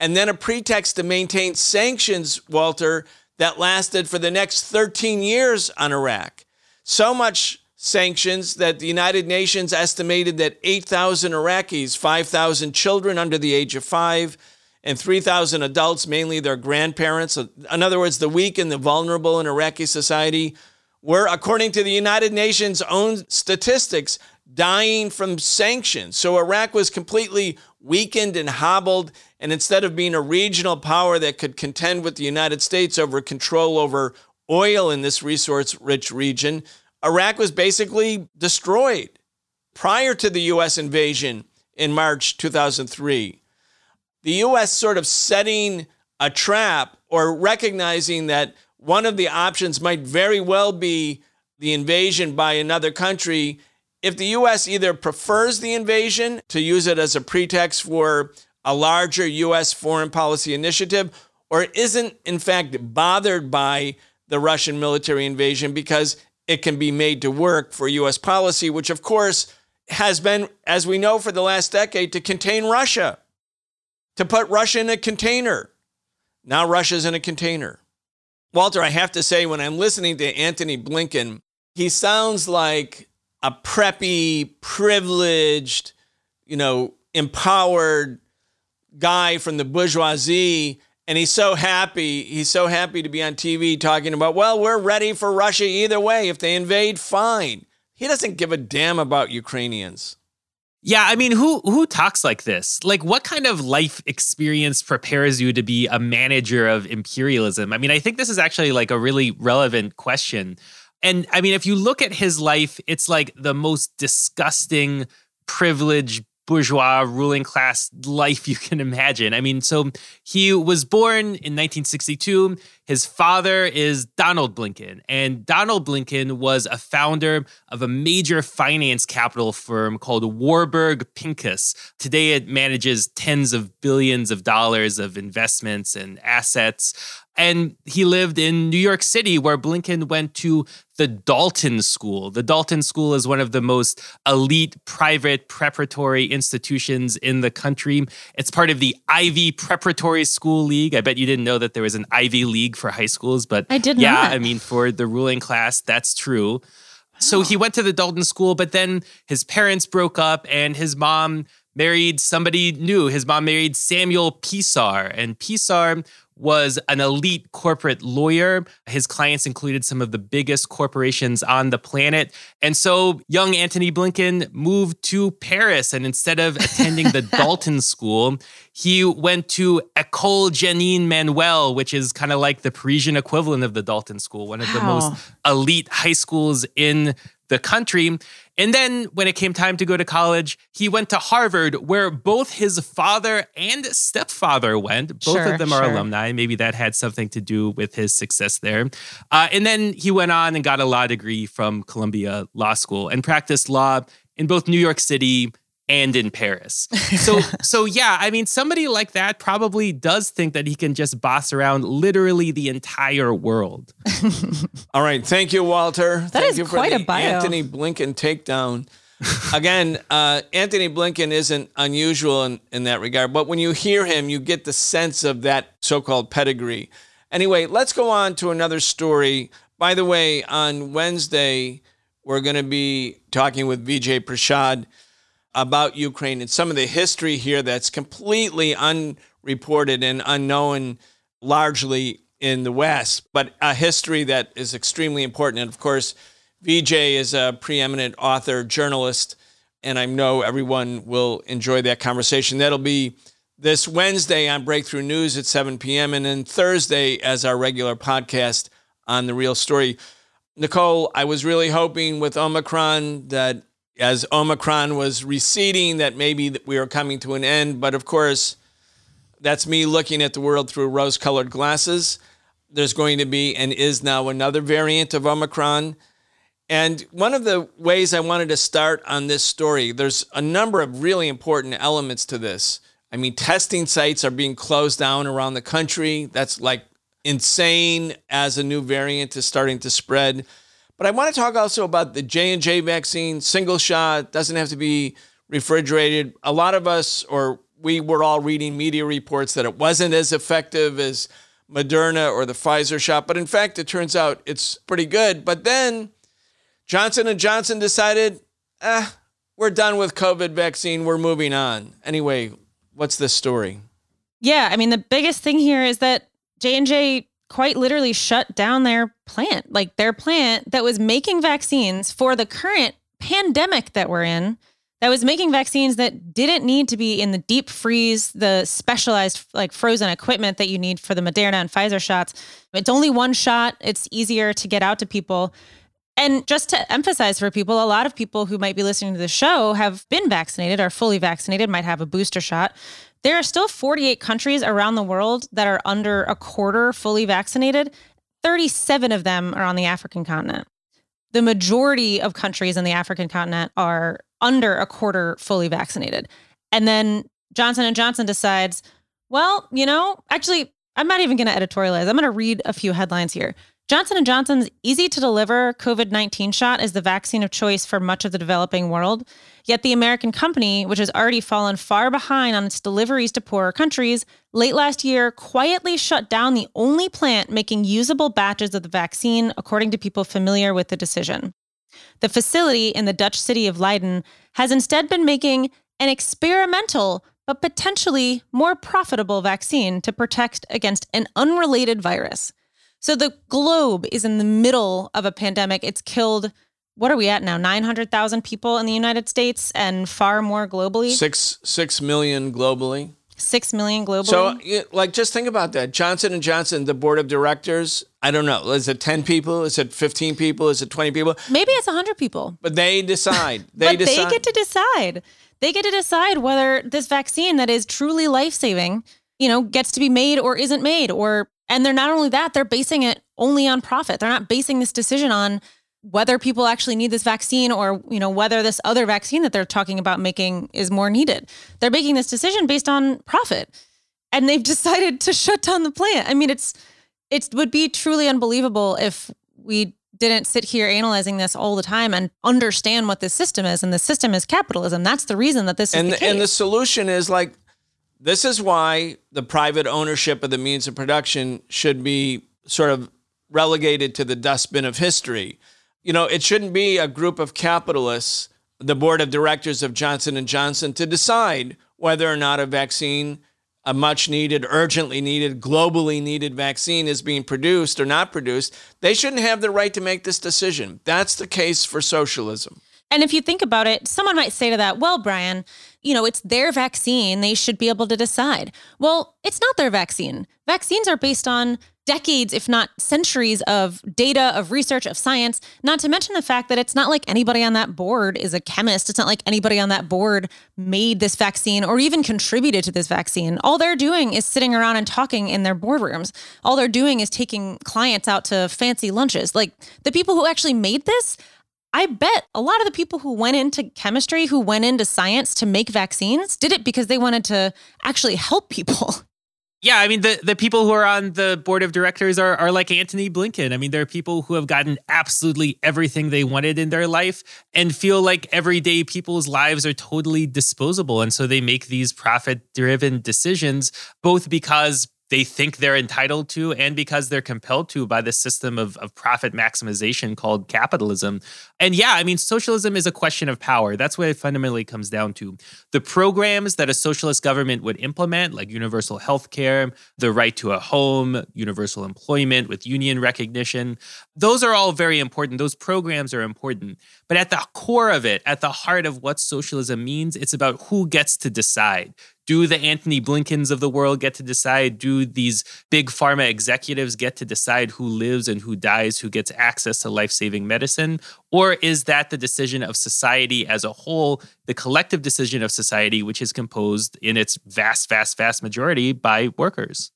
And then a pretext to maintain sanctions, Walter, that lasted for the next 13 years on Iraq. So much sanctions that the United Nations estimated that 8,000 Iraqis, 5,000 children under the age of five, and 3,000 adults, mainly their grandparents, in other words, the weak and the vulnerable in Iraqi society, were, according to the United Nations' own statistics, dying from sanctions. So Iraq was completely weakened and hobbled. And instead of being a regional power that could contend with the United States over control over oil in this resource rich region, Iraq was basically destroyed prior to the U.S. invasion in March 2003. The U.S. sort of setting a trap or recognizing that one of the options might very well be the invasion by another country if the U.S. either prefers the invasion to use it as a pretext for a larger U.S. foreign policy initiative, or isn't, in fact, bothered by the Russian military invasion because it can be made to work for U.S. policy, which, of course, has been, as we know, for the last decade to contain Russia, to put Russia in a container. Now Russia's in a container. Walter, I have to say, when I'm listening to Antony Blinken, he sounds like a preppy, privileged, you know, empowered guy from the bourgeoisie. And he's so happy. He's so happy to be on TV talking about, well, we're ready for Russia either way. If they invade, fine. He doesn't give a damn about Ukrainians. Yeah, I mean, who who talks like this? Like what kind of life experience prepares you to be a manager of imperialism? I mean, I think this is actually like a really relevant question. And I mean, if you look at his life, it's like the most disgusting, privileged, bourgeois ruling class life you can imagine. I mean, so he was born in 1962. His father is Donald Blinken, and Donald Blinken was a founder of a major finance capital firm called Warburg Pincus. Today, it manages tens of billions of dollars of investments and assets. And he lived in New York City, where Blinken went to the Dalton School. The Dalton School is one of the most elite private preparatory institutions in the country. It's part of the Ivy Preparatory School League. I bet you didn't know that there was an Ivy League for high schools, but I did yeah, not. I mean, for the ruling class, that's true. So he went to the Dalton School, but then his parents broke up and his mom married somebody new. His mom married Samuel Pisar, and Pisar was an elite corporate lawyer. His clients included some of the biggest corporations on the planet. And so young Antony Blinken moved to Paris. And instead of attending the Dalton School, he went to Ecole Jeannine Manuel, which is kind of like the Parisian equivalent of the Dalton School, one of wow. the most elite high schools in the country. And then when it came time to go to college, he went to Harvard, where both his father and stepfather went. Both sure, of them are sure. alumni. Maybe that had something to do with his success there. Uh, and then he went on and got a law degree from Columbia Law School and practiced law in both New York City and in Paris. So so yeah, I mean somebody like that probably does think that he can just boss around literally the entire world. All right, thank you Walter. That thank is you quite for a bio. Antony Blinken takedown. Again, uh, Antony Blinken isn't unusual in, in that regard, but when you hear him, you get the sense of that so-called pedigree. Anyway, let's go on to another story. By the way, on Wednesday, we're going to be talking with Vijay Prashad about Ukraine and some of the history here that's completely unreported and unknown largely in the West, but a history that is extremely important. And of course, Vijay is a preeminent author, journalist, and I know everyone will enjoy that conversation. That'll be this Wednesday on Breakthrough News at 7 p.m. and then Thursday as our regular podcast on The Real Story. Nicole, I was really hoping with Omicron that as Omicron was receding, that maybe we are coming to an end. But of course, that's me looking at the world through rose colored glasses. There's going to be and is now another variant of Omicron. And one of the ways I wanted to start on this story, there's a number of really important elements to this. I mean, testing sites are being closed down around the country. That's like insane as a new variant is starting to spread. But I want to talk also about the J&J vaccine, single shot, doesn't have to be refrigerated. A lot of us or we were all reading media reports that it wasn't as effective as Moderna or the Pfizer shot, but in fact it turns out it's pretty good. But then Johnson and Johnson decided, "Ah, eh, we're done with COVID vaccine, we're moving on." Anyway, what's this story? Yeah, I mean the biggest thing here is that J&J quite literally shut down their plant, like their plant that was making vaccines for the current pandemic that we're in, that was making vaccines that didn't need to be in the deep freeze, the specialized like frozen equipment that you need for the Moderna and Pfizer shots. It's only one shot, it's easier to get out to people. And just to emphasize for people, a lot of people who might be listening to the show have been vaccinated, are fully vaccinated, might have a booster shot. There are still 48 countries around the world that are under a quarter fully vaccinated. 37 of them are on the African continent. The majority of countries on the African continent are under a quarter fully vaccinated. And then Johnson and Johnson decides, well, you know, actually I'm not even going to editorialize. I'm going to read a few headlines here. Johnson & Johnson's easy to deliver COVID-19 shot is the vaccine of choice for much of the developing world. Yet the American company, which has already fallen far behind on its deliveries to poorer countries, late last year quietly shut down the only plant making usable batches of the vaccine, according to people familiar with the decision. The facility in the Dutch city of Leiden has instead been making an experimental but potentially more profitable vaccine to protect against an unrelated virus. So the globe is in the middle of a pandemic. It's killed, what are we at now? 900,000 people in the United States and far more globally. Six, six million globally. Six million globally. So, like, just think about that. Johnson and Johnson, the board of directors. I don't know. Is it ten people? Is it fifteen people? Is it twenty people? Maybe it's hundred people. But they decide. They but decide. they get to decide. They get to decide whether this vaccine that is truly life saving, you know, gets to be made or isn't made, or and they're not only that, they're basing it only on profit. They're not basing this decision on whether people actually need this vaccine or, you know, whether this other vaccine that they're talking about making is more needed. They're making this decision based on profit. And they've decided to shut down the plant. I mean, it's it would be truly unbelievable if we didn't sit here analyzing this all the time and understand what this system is. And the system is capitalism. That's the reason that this is and the, the and the solution is like this is why the private ownership of the means of production should be sort of relegated to the dustbin of history. You know, it shouldn't be a group of capitalists, the board of directors of Johnson and Johnson to decide whether or not a vaccine, a much needed, urgently needed, globally needed vaccine is being produced or not produced. They shouldn't have the right to make this decision. That's the case for socialism. And if you think about it, someone might say to that, well, Brian, you know, it's their vaccine. They should be able to decide. Well, it's not their vaccine. Vaccines are based on decades, if not centuries, of data, of research, of science, not to mention the fact that it's not like anybody on that board is a chemist. It's not like anybody on that board made this vaccine or even contributed to this vaccine. All they're doing is sitting around and talking in their boardrooms. All they're doing is taking clients out to fancy lunches. Like the people who actually made this, I bet a lot of the people who went into chemistry, who went into science to make vaccines, did it because they wanted to actually help people. Yeah, I mean the the people who are on the board of directors are are like Antony Blinken. I mean, there are people who have gotten absolutely everything they wanted in their life and feel like everyday people's lives are totally disposable and so they make these profit driven decisions both because they think they're entitled to and because they're compelled to by the system of, of profit maximization called capitalism. And yeah, I mean, socialism is a question of power. That's what it fundamentally comes down to. The programs that a socialist government would implement, like universal health care, the right to a home, universal employment with union recognition, those are all very important. Those programs are important. But at the core of it, at the heart of what socialism means, it's about who gets to decide. Do the Antony Blinkens of the world get to decide? Do these big pharma executives get to decide who lives and who dies, who gets access to life saving medicine? Or is that the decision of society as a whole, the collective decision of society, which is composed in its vast, vast, vast majority by workers?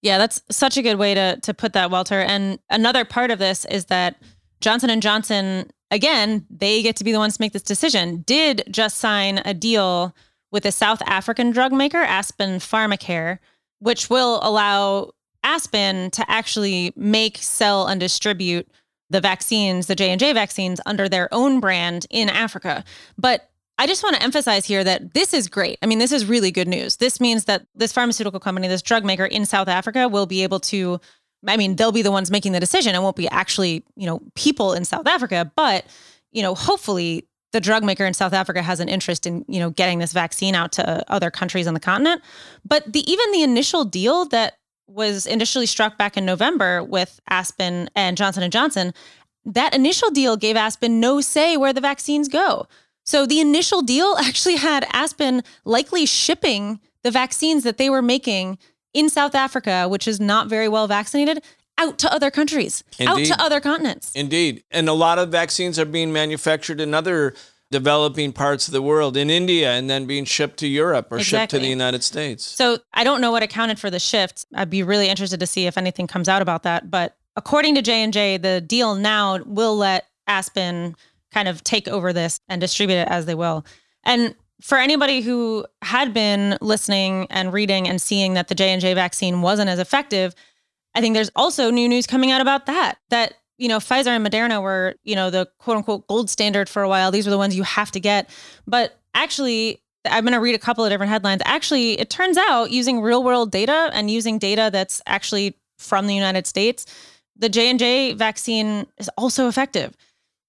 Yeah, that's such a good way to to put that, Walter. And another part of this is that Johnson and Johnson, again, they get to be the ones to make this decision. Did just sign a deal with a South African drug maker, Aspen Pharmacare, which will allow Aspen to actually make, sell, and distribute the vaccines, the J&J vaccines under their own brand in Africa. But I just want to emphasize here that this is great. I mean, this is really good news. This means that this pharmaceutical company, this drug maker in South Africa will be able to I mean, they'll be the ones making the decision. It won't be actually, you know, people in South Africa, but you know, hopefully the drug maker in South Africa has an interest in, you know, getting this vaccine out to uh, other countries on the continent. But the even the initial deal that was initially struck back in November with Aspen and Johnson and Johnson, that initial deal gave Aspen no say where the vaccines go. So the initial deal actually had Aspen likely shipping the vaccines that they were making in South Africa, which is not very well vaccinated, out to other countries, Indeed. out to other continents. Indeed. And a lot of vaccines are being manufactured in other developing parts of the world, in India, and then being shipped to Europe or exactly. shipped to the United States. So I don't know what accounted for the shift. I'd be really interested to see if anything comes out about that. But according to J&J, the deal now will let Aspen kind of take over this and distribute it as they will. And for anybody who had been listening and reading and seeing that the J&J vaccine wasn't as effective, I think there's also new news coming out about that. That you know, Pfizer and Moderna were, you know, the quote unquote gold standard for a while. These were the ones you have to get. But actually, I'm going to read a couple of different headlines. Actually, it turns out using real world data and using data that's actually from the United States, the J&J vaccine is also effective.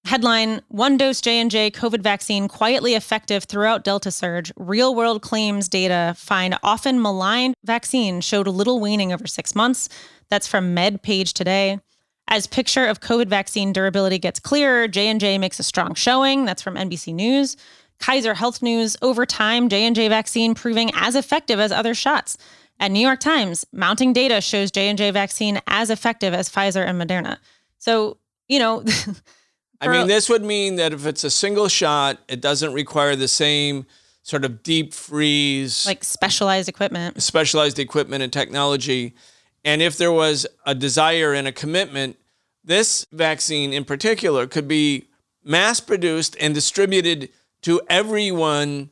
Headline: One dose J&J COVID vaccine quietly effective throughout Delta surge. Real-world claims data find often maligned vaccine showed little waning over 6 months. That's from Med Page today. As picture of COVID vaccine durability gets clearer, J&J makes a strong showing. That's from NBC News. Kaiser Health News, over time, J&J vaccine proving as effective as other shots. At New York Times, mounting data shows J&J vaccine as effective as Pfizer and Moderna. So, you know, I mean, this would mean that if it's a single shot, it doesn't require the same sort of deep freeze, like specialized equipment, specialized equipment and technology. And if there was a desire and a commitment, this vaccine in particular could be mass produced and distributed to everyone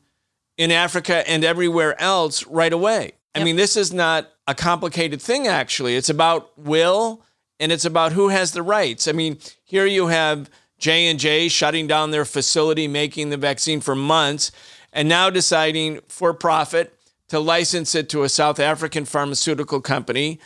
in Africa and everywhere else right away. Yep. I mean, this is not a complicated thing, actually. It's about will and it's about who has the rights. I mean, here you have J&J shutting down their facility making the vaccine for months and now deciding for profit to license it to a South African pharmaceutical company.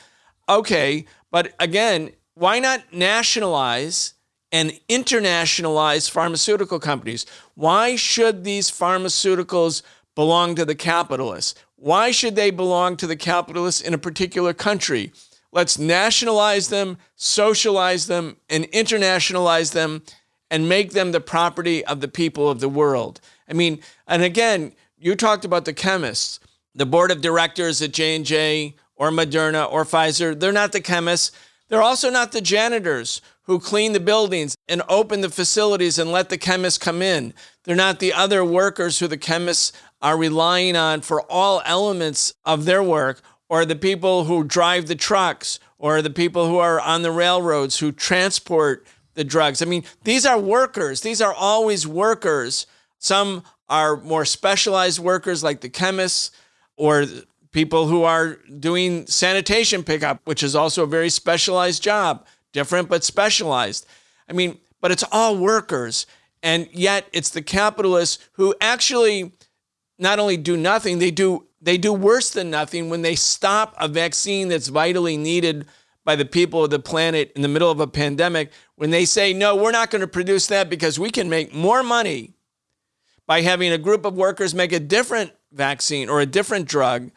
Okay, but again, why not nationalize and internationalize pharmaceutical companies? Why should these pharmaceuticals belong to the capitalists? Why should they belong to the capitalists in a particular country? Let's nationalize them, socialize them, and internationalize them and make them the property of the people of the world. I mean, and again, you talked about the chemists, the board of directors at J&J or Moderna or Pfizer, they're not the chemists. They're also not the janitors who clean the buildings and open the facilities and let the chemists come in. They're not the other workers who the chemists are relying on for all elements of their work or the people who drive the trucks or the people who are on the railroads who transport the drugs. I mean, these are workers. These are always workers. Some are more specialized workers like the chemists or people who are doing sanitation pickup, which is also a very specialized job, different but specialized. I mean, but it's all workers. And yet it's the capitalists who actually not only do nothing, they do they do worse than nothing when they stop a vaccine that's vitally needed by the people of the planet in the middle of a pandemic. When they say, no, we're not going to produce that because we can make more money by having a group of workers make a different vaccine or a different drug.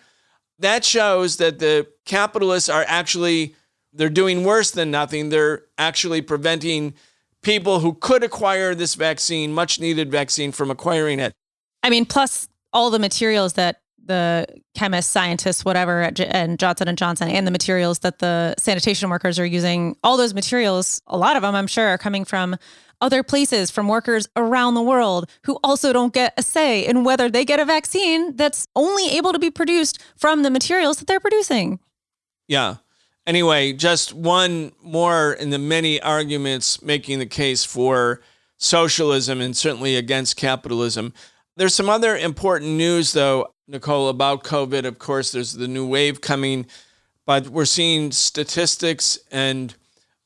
That shows that the capitalists are actually they're doing worse than nothing. They're actually preventing people who could acquire this vaccine, much needed vaccine, from acquiring it. I mean, plus all the materials that the chemists, scientists, whatever, and Johnson and Johnson, and the materials that the sanitation workers are using. All those materials, a lot of them, I'm sure, are coming from other places, from workers around the world who also don't get a say in whether they get a vaccine that's only able to be produced from the materials that they're producing. Yeah. Anyway, just one more in the many arguments making the case for socialism and certainly against capitalism. There's some other important news, though, Nicole, about COVID. Of course, there's the new wave coming, but we're seeing statistics and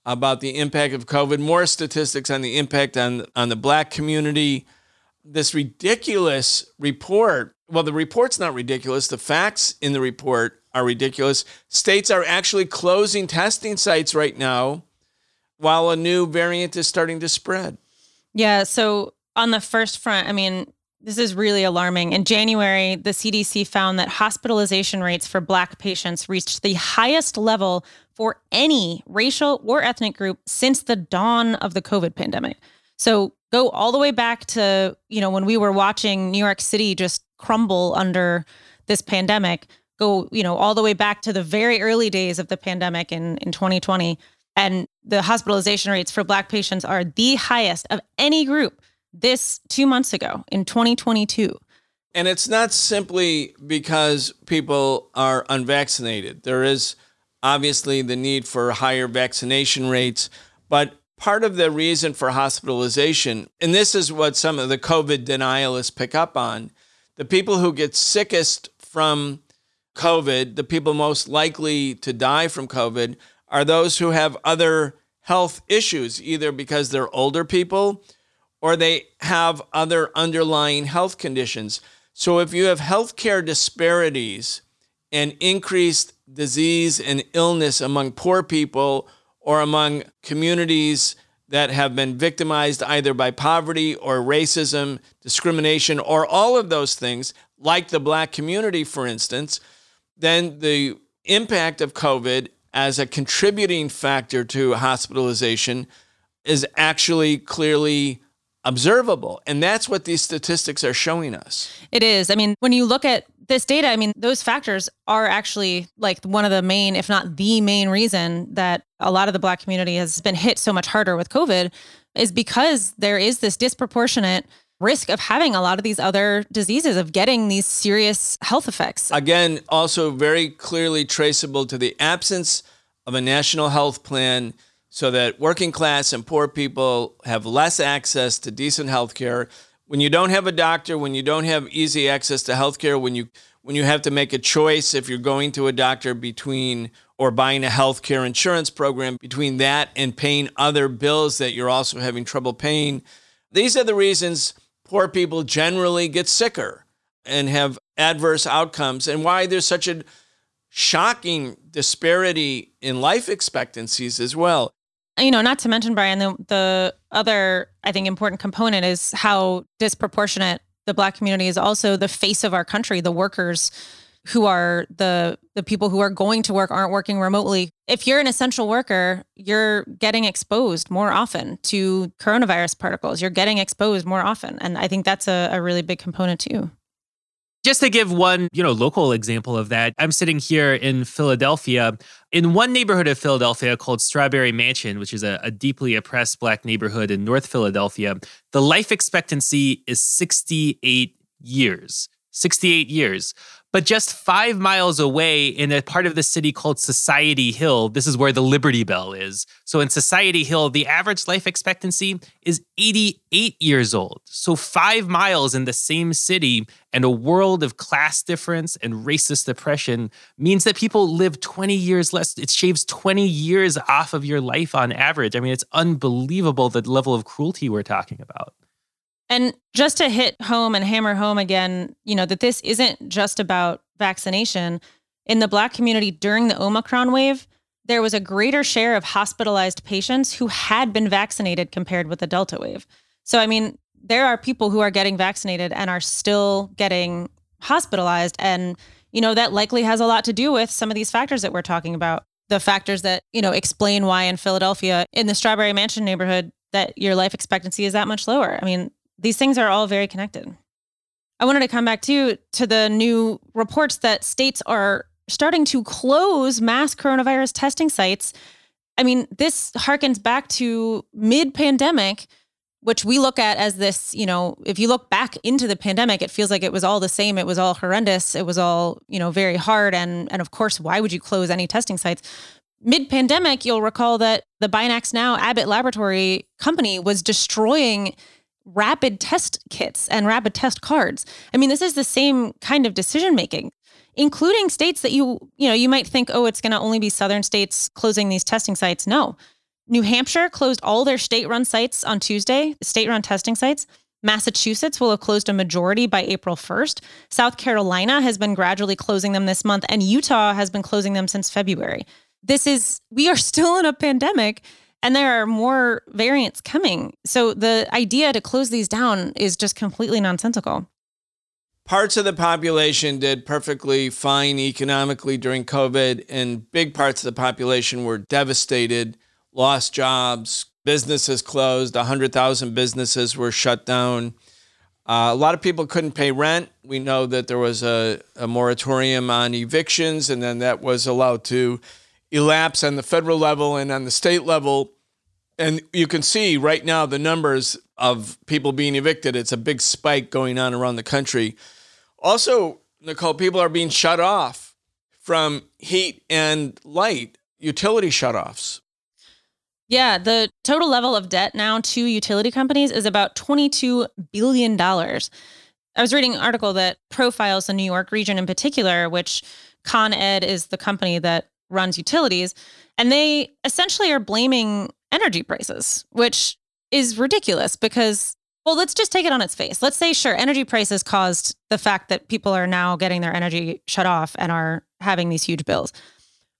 about the impact of COVID, more statistics on the impact on, on the black community. This ridiculous report, well, the report's not ridiculous, the facts in the report are ridiculous. States are actually closing testing sites right now while a new variant is starting to spread. Yeah. So, on the first front, I mean, this is really alarming. In January, the CDC found that hospitalization rates for Black patients reached the highest level for any racial or ethnic group since the dawn of the COVID pandemic. So, go all the way back to, you know, when we were watching New York City just crumble under this pandemic go, you know, all the way back to the very early days of the pandemic in, in 2020. And the hospitalization rates for Black patients are the highest of any group this two months ago in 2022. And it's not simply because people are unvaccinated. There is obviously the need for higher vaccination rates, but part of the reason for hospitalization, and this is what some of the COVID denialists pick up on, the people who get sickest from COVID, the people most likely to die from COVID are those who have other health issues, either because they're older people or they have other underlying health conditions. So if you have healthcare disparities and increased disease and illness among poor people or among communities that have been victimized either by poverty or racism, discrimination, or all of those things, like the black community, for instance, then the impact of COVID as a contributing factor to hospitalization is actually clearly observable. And that's what these statistics are showing us. It is. I mean, when you look at this data, I mean, those factors are actually like one of the main, if not the main reason that a lot of the Black community has been hit so much harder with COVID is because there is this disproportionate risk of having a lot of these other diseases, of getting these serious health effects. Again, also very clearly traceable to the absence of a national health plan so that working class and poor people have less access to decent health care. When you don't have a doctor, when you don't have easy access to health care, when you when you have to make a choice if you're going to a doctor between or buying a health care insurance program between that and paying other bills that you're also having trouble paying. These are the reasons poor people generally get sicker and have adverse outcomes, and why there's such a shocking disparity in life expectancies as well. You know, not to mention, Brian, the, the other, I think, important component is how disproportionate the Black community is also the face of our country, the workers who are the the people who are going to work aren't working remotely. If you're an essential worker, you're getting exposed more often to coronavirus particles. You're getting exposed more often. And I think that's a, a really big component too. Just to give one, you know, local example of that, I'm sitting here in Philadelphia, in one neighborhood of Philadelphia called Strawberry Mansion, which is a, a, deeply oppressed black neighborhood in North Philadelphia. The life expectancy is 68 years. 68 years. But just five miles away in a part of the city called Society Hill, this is where the Liberty Bell is. So in Society Hill, the average life expectancy is 88 years old. So five miles in the same city and a world of class difference and racist oppression means that people live 20 years less. It shaves 20 years off of your life on average. I mean, it's unbelievable the level of cruelty we're talking about. And just to hit home and hammer home again, you know, that this isn't just about vaccination in the Black community during the Omicron wave, there was a greater share of hospitalized patients who had been vaccinated compared with the Delta wave. So, I mean, there are people who are getting vaccinated and are still getting hospitalized. And, you know, that likely has a lot to do with some of these factors that we're talking about. The factors that, you know, explain why in Philadelphia, in the Strawberry Mansion neighborhood, that your life expectancy is that much lower. I mean, these things are all very connected. I wanted to come back to to the new reports that states are starting to close mass coronavirus testing sites. I mean, this harkens back to mid pandemic, which we look at as this, you know, if you look back into the pandemic, it feels like it was all the same. It was all horrendous. It was all, you know, very hard. And, and of course, why would you close any testing sites? Mid pandemic, you'll recall that the BinaxNOW Abbott Laboratory company was destroying rapid test kits and rapid test cards. I mean, this is the same kind of decision making including states that you, you know, you might think, oh, it's going to only be southern states closing these testing sites. No. New Hampshire closed all their state run sites on Tuesday, state run testing sites. Massachusetts will have closed a majority by April 1st. South Carolina has been gradually closing them this month, and Utah has been closing them since February. This is, we are still in a pandemic and there are more variants coming. So the idea to close these down is just completely nonsensical parts of the population did perfectly fine economically during COVID, and big parts of the population were devastated, lost jobs, businesses closed, 100,000 businesses were shut down. Uh, a lot of people couldn't pay rent. We know that there was a, a moratorium on evictions, and then that was allowed to elapse on the federal level and on the state level. And you can see right now the numbers of people being evicted. It's a big spike going on around the country. Also, Nicole, people are being shut off from heat and light, utility shutoffs. Yeah, the total level of debt now to utility companies is about $22 billion. I was reading an article that profiles the New York region in particular, which Con Ed is the company that runs utilities. And they essentially are blaming energy prices, which is ridiculous because well, let's just take it on its face. Let's say, sure, energy prices caused the fact that people are now getting their energy shut off and are having these huge bills.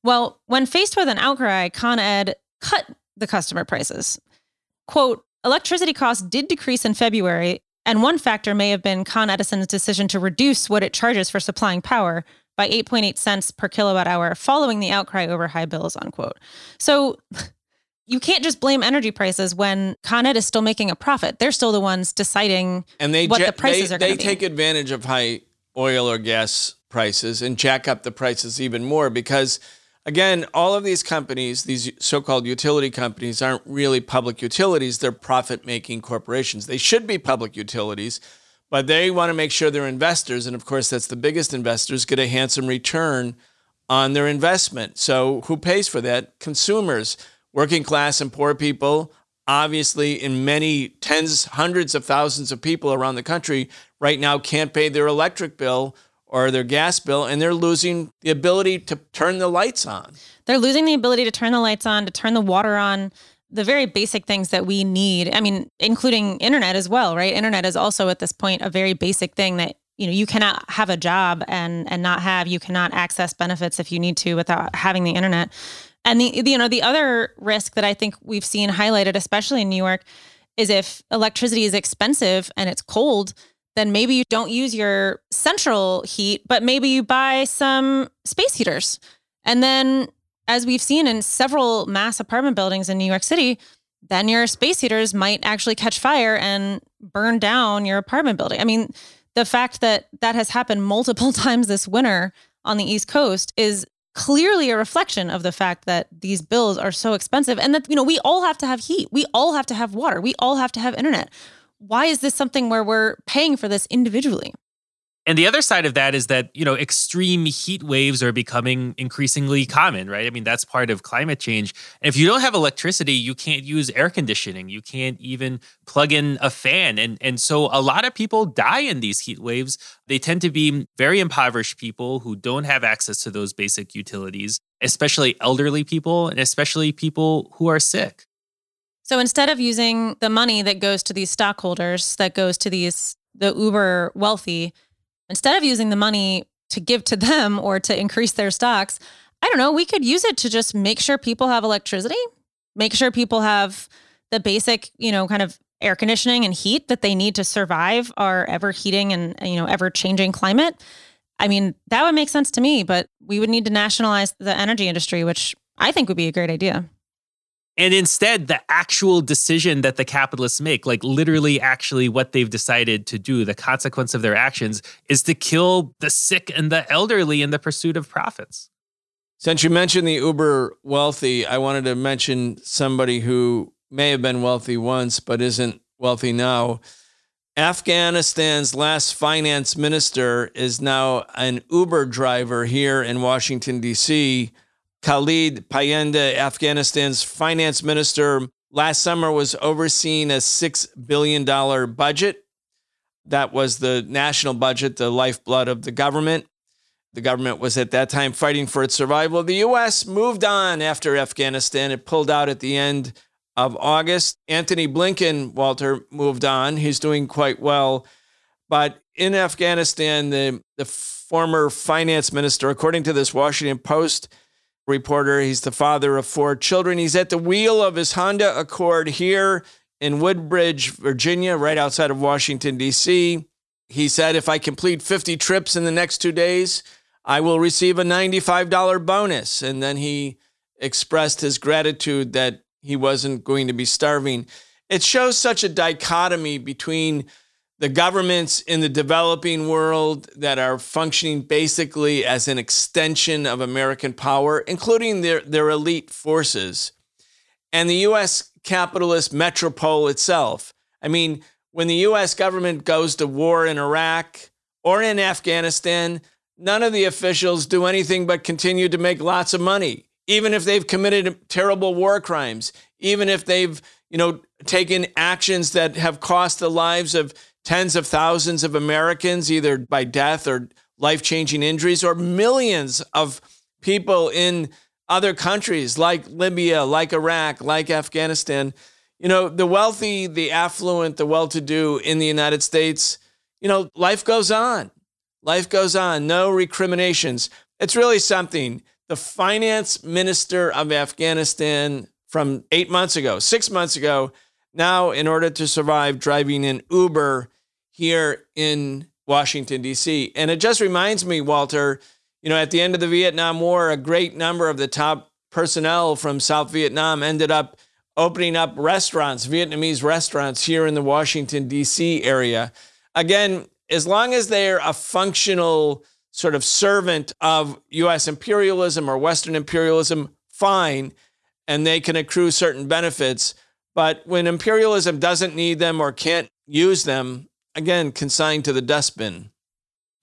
Well, when faced with an outcry, Con Ed cut the customer prices. Quote, electricity costs did decrease in February, and one factor may have been Con Edison's decision to reduce what it charges for supplying power by 8.8 cents per kilowatt hour following the outcry over high bills, unquote. So you can't just blame energy prices when Con Ed is still making a profit. They're still the ones deciding and they what the prices they, are going to be. They take advantage of high oil or gas prices and jack up the prices even more because again, all of these companies, these so-called utility companies aren't really public utilities, they're profit-making corporations. They should be public utilities, but they want to make sure their investors and of course that's the biggest investors get a handsome return on their investment. So who pays for that? Consumers working class and poor people, obviously, in many tens, hundreds of thousands of people around the country right now can't pay their electric bill or their gas bill, and they're losing the ability to turn the lights on. They're losing the ability to turn the lights on, to turn the water on, the very basic things that we need. I mean, including internet as well, right? Internet is also at this point a very basic thing that you know you cannot have a job and and not have you cannot access benefits if you need to without having the internet and the you know the other risk that I think we've seen highlighted, especially in New York, is if electricity is expensive and it's cold, then maybe you don't use your central heat, but maybe you buy some space heaters. And then, as we've seen in several mass apartment buildings in New York City, then your space heaters might actually catch fire and burn down your apartment building. I mean, the fact that that has happened multiple times this winter on the East Coast is clearly a reflection of the fact that these bills are so expensive and that you know we all have to have heat. We all have to have water. We all have to have internet. Why is this something where we're paying for this individually and the other side of that is that, you know, extreme heat waves are becoming increasingly common, right? I mean, that's part of climate change. And if you don't have electricity, you can't use air conditioning. You can't even plug in a fan. And and so a lot of people die in these heat waves. They tend to be very impoverished people who don't have access to those basic utilities, especially elderly people and especially people who are sick. So instead of using the money that goes to these stockholders, that goes to these the uber wealthy, Instead of using the money to give to them or to increase their stocks. I don't know, we could use it to just make sure people have electricity, make sure people have the basic, you know, kind of air conditioning and heat that they need to survive our ever heating and, uh, you know, ever changing climate. I mean, that would make sense to me, but we would need to nationalize the energy industry, which I think would be a great idea. And instead, the actual decision that the capitalists make, like literally actually what they've decided to do, the consequence of their actions is to kill the sick and the elderly in the pursuit of profits. Since you mentioned the uber wealthy, I wanted to mention somebody who may have been wealthy once but isn't wealthy now. Afghanistan's last finance minister is now an Uber driver here in Washington, D.C. Khalid Payenda, Afghanistan's finance minister, last summer was overseeing a $6 billion budget. That was the national budget, the lifeblood of the government. The government was at that time fighting for its survival. The U.S. moved on after Afghanistan. It pulled out at the end of August. Antony Blinken, Walter, moved on. He's doing quite well. But in Afghanistan, the, the former finance minister, according to this Washington Post, reporter. He's the father of four children. He's at the wheel of his Honda Accord here in Woodbridge, Virginia, right outside of Washington, D.C. He said, If I complete 50 trips in the next two days, I will receive a $95 bonus. And then he expressed his gratitude that he wasn't going to be starving. It shows such a dichotomy between the governments in the developing world that are functioning basically as an extension of American power, including their, their elite forces, and the US capitalist metropole itself. I mean, when the US government goes to war in Iraq or in Afghanistan, none of the officials do anything but continue to make lots of money, even if they've committed terrible war crimes, even if they've, you know, taken actions that have cost the lives of tens of thousands of Americans, either by death or life changing injuries, or millions of people in other countries like Libya, like Iraq, like Afghanistan. You know, the wealthy, the affluent, the well to do in the United States, you know, life goes on. Life goes on. No recriminations. It's really something. The finance minister of Afghanistan from eight months ago, six months ago, now, in order to survive driving an Uber here in Washington, D.C. And it just reminds me, Walter, you know, at the end of the Vietnam War, a great number of the top personnel from South Vietnam ended up opening up restaurants, Vietnamese restaurants here in the Washington, D.C. area. Again, as long as they're a functional sort of servant of US imperialism or Western imperialism, fine, and they can accrue certain benefits. But when imperialism doesn't need them or can't use them, again, consigned to the dustbin.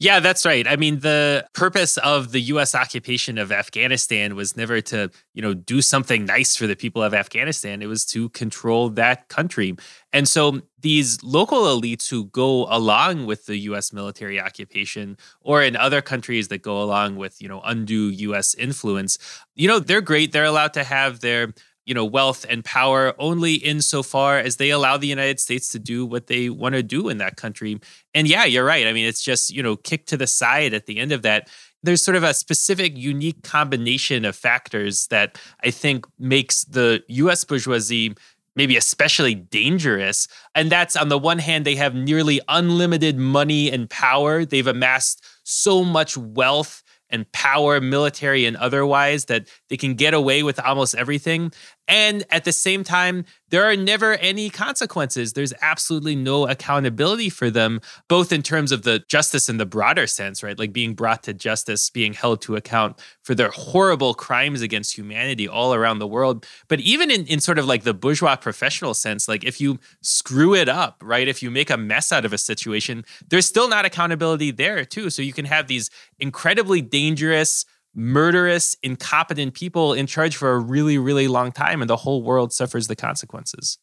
Yeah, that's right. I mean, the purpose of the US occupation of Afghanistan was never to, you know, do something nice for the people of Afghanistan. It was to control that country. And so these local elites who go along with the US military occupation or in other countries that go along with, you know, undue US influence, you know, they're great. They're allowed to have their you know wealth and power only insofar as they allow the United States to do what they want to do in that country. And yeah, you're right. I mean, it's just you know kicked to the side at the end of that. There's sort of a specific, unique combination of factors that I think makes the U.S. bourgeoisie maybe especially dangerous. And that's on the one hand, they have nearly unlimited money and power. They've amassed so much wealth and power, military and otherwise, that they can get away with almost everything. And at the same time, there are never any consequences. There's absolutely no accountability for them, both in terms of the justice in the broader sense, right? Like being brought to justice, being held to account for their horrible crimes against humanity all around the world. But even in, in sort of like the bourgeois professional sense, like if you screw it up, right? If you make a mess out of a situation, there's still not accountability there, too. So you can have these incredibly dangerous, murderous, incompetent people in charge for a really, really long time, and the whole world suffers the consequences.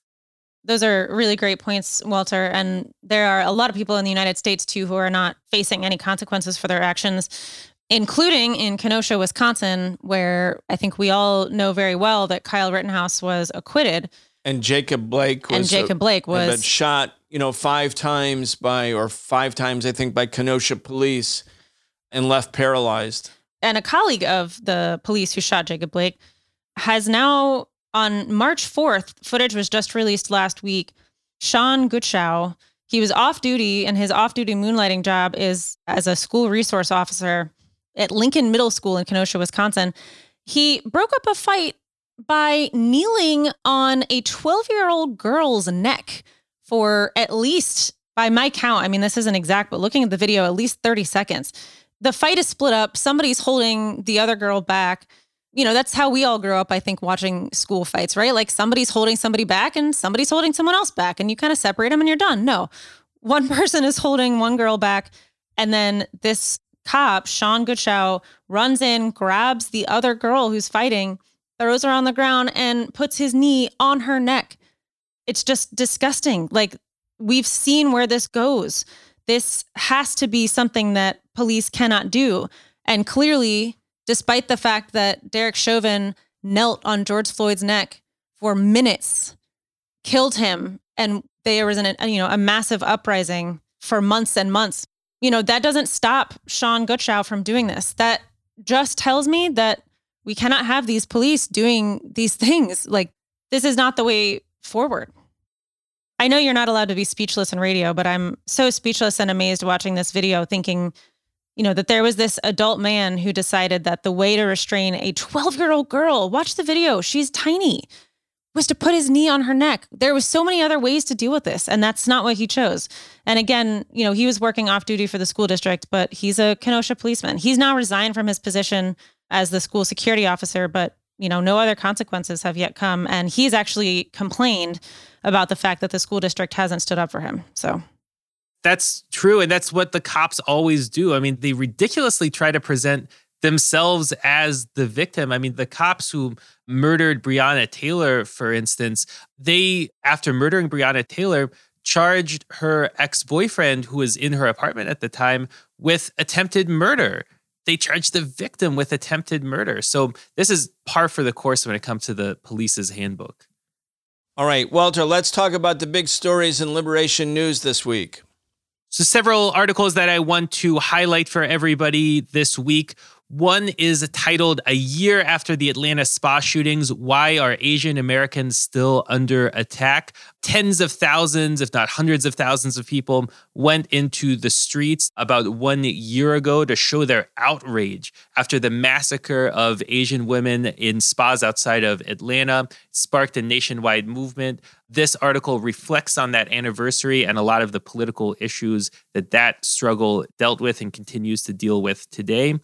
Those are really great points, Walter. And there are a lot of people in the United States, too, who are not facing any consequences for their actions, including in Kenosha, Wisconsin, where I think we all know very well that Kyle Rittenhouse was acquitted. And Jacob Blake was and Jacob Blake was shot, you know, five times by or five times I think by Kenosha police and left paralyzed. And a colleague of the police who shot Jacob Blake has now, on March 4th, footage was just released last week. Shawn Guetschow, he was off duty, and his off duty moonlighting job is as a school resource officer at Lincoln Middle School in Kenosha, Wisconsin. He broke up a fight by kneeling on a 12 year old girl's neck for at least, by my count, I mean, this isn't exact, but looking at the video, at least 30 seconds. The fight is split up. Somebody's holding the other girl back. You know, that's how we all grew up, I think, watching school fights, right? Like somebody's holding somebody back and somebody's holding someone else back, and you kind of separate them and you're done. No, one person is holding one girl back. And then this cop, Shawn Guetschow, runs in, grabs the other girl who's fighting, throws her on the ground, and puts his knee on her neck. It's just disgusting. Like, we've seen where this goes. This has to be something that police cannot do. And clearly, despite the fact that Derek Chauvin knelt on George Floyd's neck for minutes, killed him, and there was an you know a massive uprising for months and months you know, that doesn't stop Shawn Guetschow from doing this. That just tells me that we cannot have these police doing these things. Like, this is not the way forward. I know you're not allowed to be speechless in radio, but I'm so speechless and amazed watching this video, thinking, you know, that there was this adult man who decided that the way to restrain a 12 year old girl, watch the video, she's tiny was to put his knee on her neck. There was so many other ways to deal with this, and that's not what he chose. And again, you know, he was working off duty for the school district, but he's a Kenosha policeman. He's now resigned from his position as the school security officer, but you know, no other consequences have yet come. And he's actually complained about the fact that the school district hasn't stood up for him. So that's true. And that's what the cops always do. I mean, they ridiculously try to present themselves as the victim. I mean, the cops who murdered Breonna Taylor, for instance, they, after murdering Breonna Taylor, charged her ex boyfriend, who was in her apartment at the time, with attempted murder. They charged the victim with attempted murder. So this is par for the course when it comes to the police's handbook. All right, Walter, let's talk about the big stories in Liberation News this week. So, several articles that I want to highlight for everybody this week. One is titled A Year After the Atlanta Spa Shootings Why Are Asian Americans Still Under Attack? Tens of thousands, if not hundreds of thousands of people went into the streets about one year ago to show their outrage after the massacre of Asian women in spas outside of Atlanta sparked a nationwide movement. This article reflects on that anniversary and a lot of the political issues that that struggle dealt with and continues to deal with today.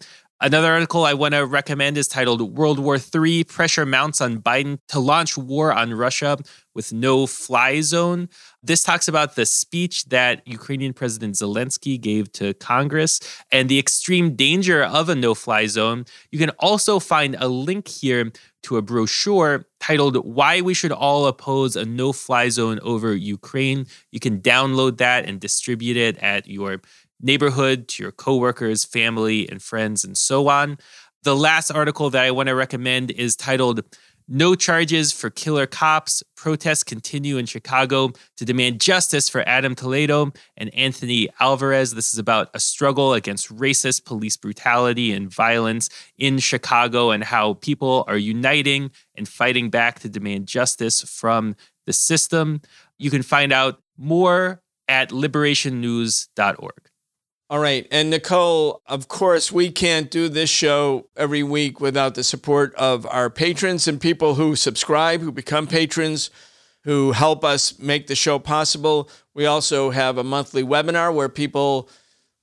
Another article I want to recommend is titled World War III Pressure Mounts on Biden to Launch War on Russia with No Fly Zone. This talks about the speech that Ukrainian President Zelensky gave to Congress and the extreme danger of a no fly zone. You can also find a link here to a brochure titled Why We Should All Oppose a No Fly Zone Over Ukraine. You can download that and distribute it at your neighborhood, to your coworkers, family, and friends, and so on. The last article that I want to recommend is titled No Charges for Killer Cops. Protests continue in Chicago to demand justice for Adam Toledo and Anthony Alvarez. This is about a struggle against racist police brutality and violence in Chicago and how people are uniting and fighting back to demand justice from the system. You can find out more at liberationnews.org. All right. And Nicole, of course, we can't do this show every week without the support of our patrons and people who subscribe, who become patrons, who help us make the show possible. We also have a monthly webinar where people,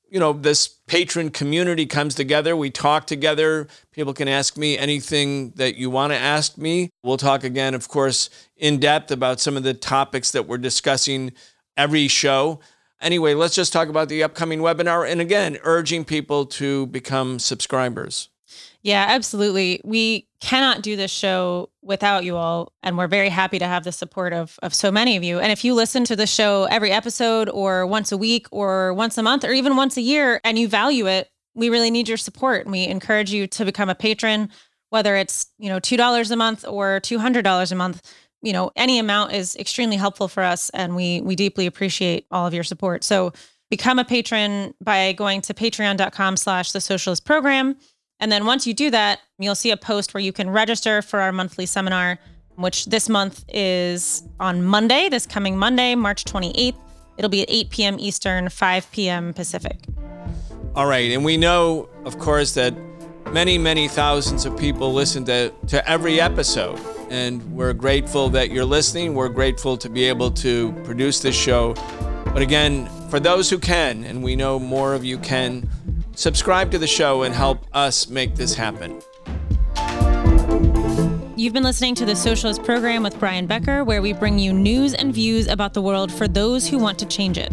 you know, this patron community comes together. We talk together. People can ask me anything that you want to ask me. We'll talk again, of course, in depth about some of the topics that we're discussing every show. Anyway, let's just talk about the upcoming webinar and again, urging people to become subscribers. Yeah, absolutely. We cannot do this show without you all. And we're very happy to have the support of, of so many of you. And if you listen to the show every episode or once a week or once a month or even once a year and you value it, we really need your support. And we encourage you to become a patron, whether it's, you know, $2 a month or $200 a month you know, any amount is extremely helpful for us and we we deeply appreciate all of your support. So become a patron by going to patreon.com slash the socialist program. And then once you do that, you'll see a post where you can register for our monthly seminar, which this month is on Monday, this coming Monday, March 28th. It'll be at 8 p.m. Eastern, 5 p.m. Pacific. All right. And we know, of course, that many, many thousands of people listen to, to every episode. And we're grateful that you're listening. We're grateful to be able to produce this show. But again, for those who can, and we know more of you can, subscribe to the show and help us make this happen. You've been listening to the Socialist Program with Brian Becker, where we bring you news and views about the world for those who want to change it.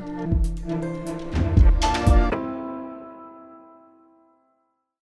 December.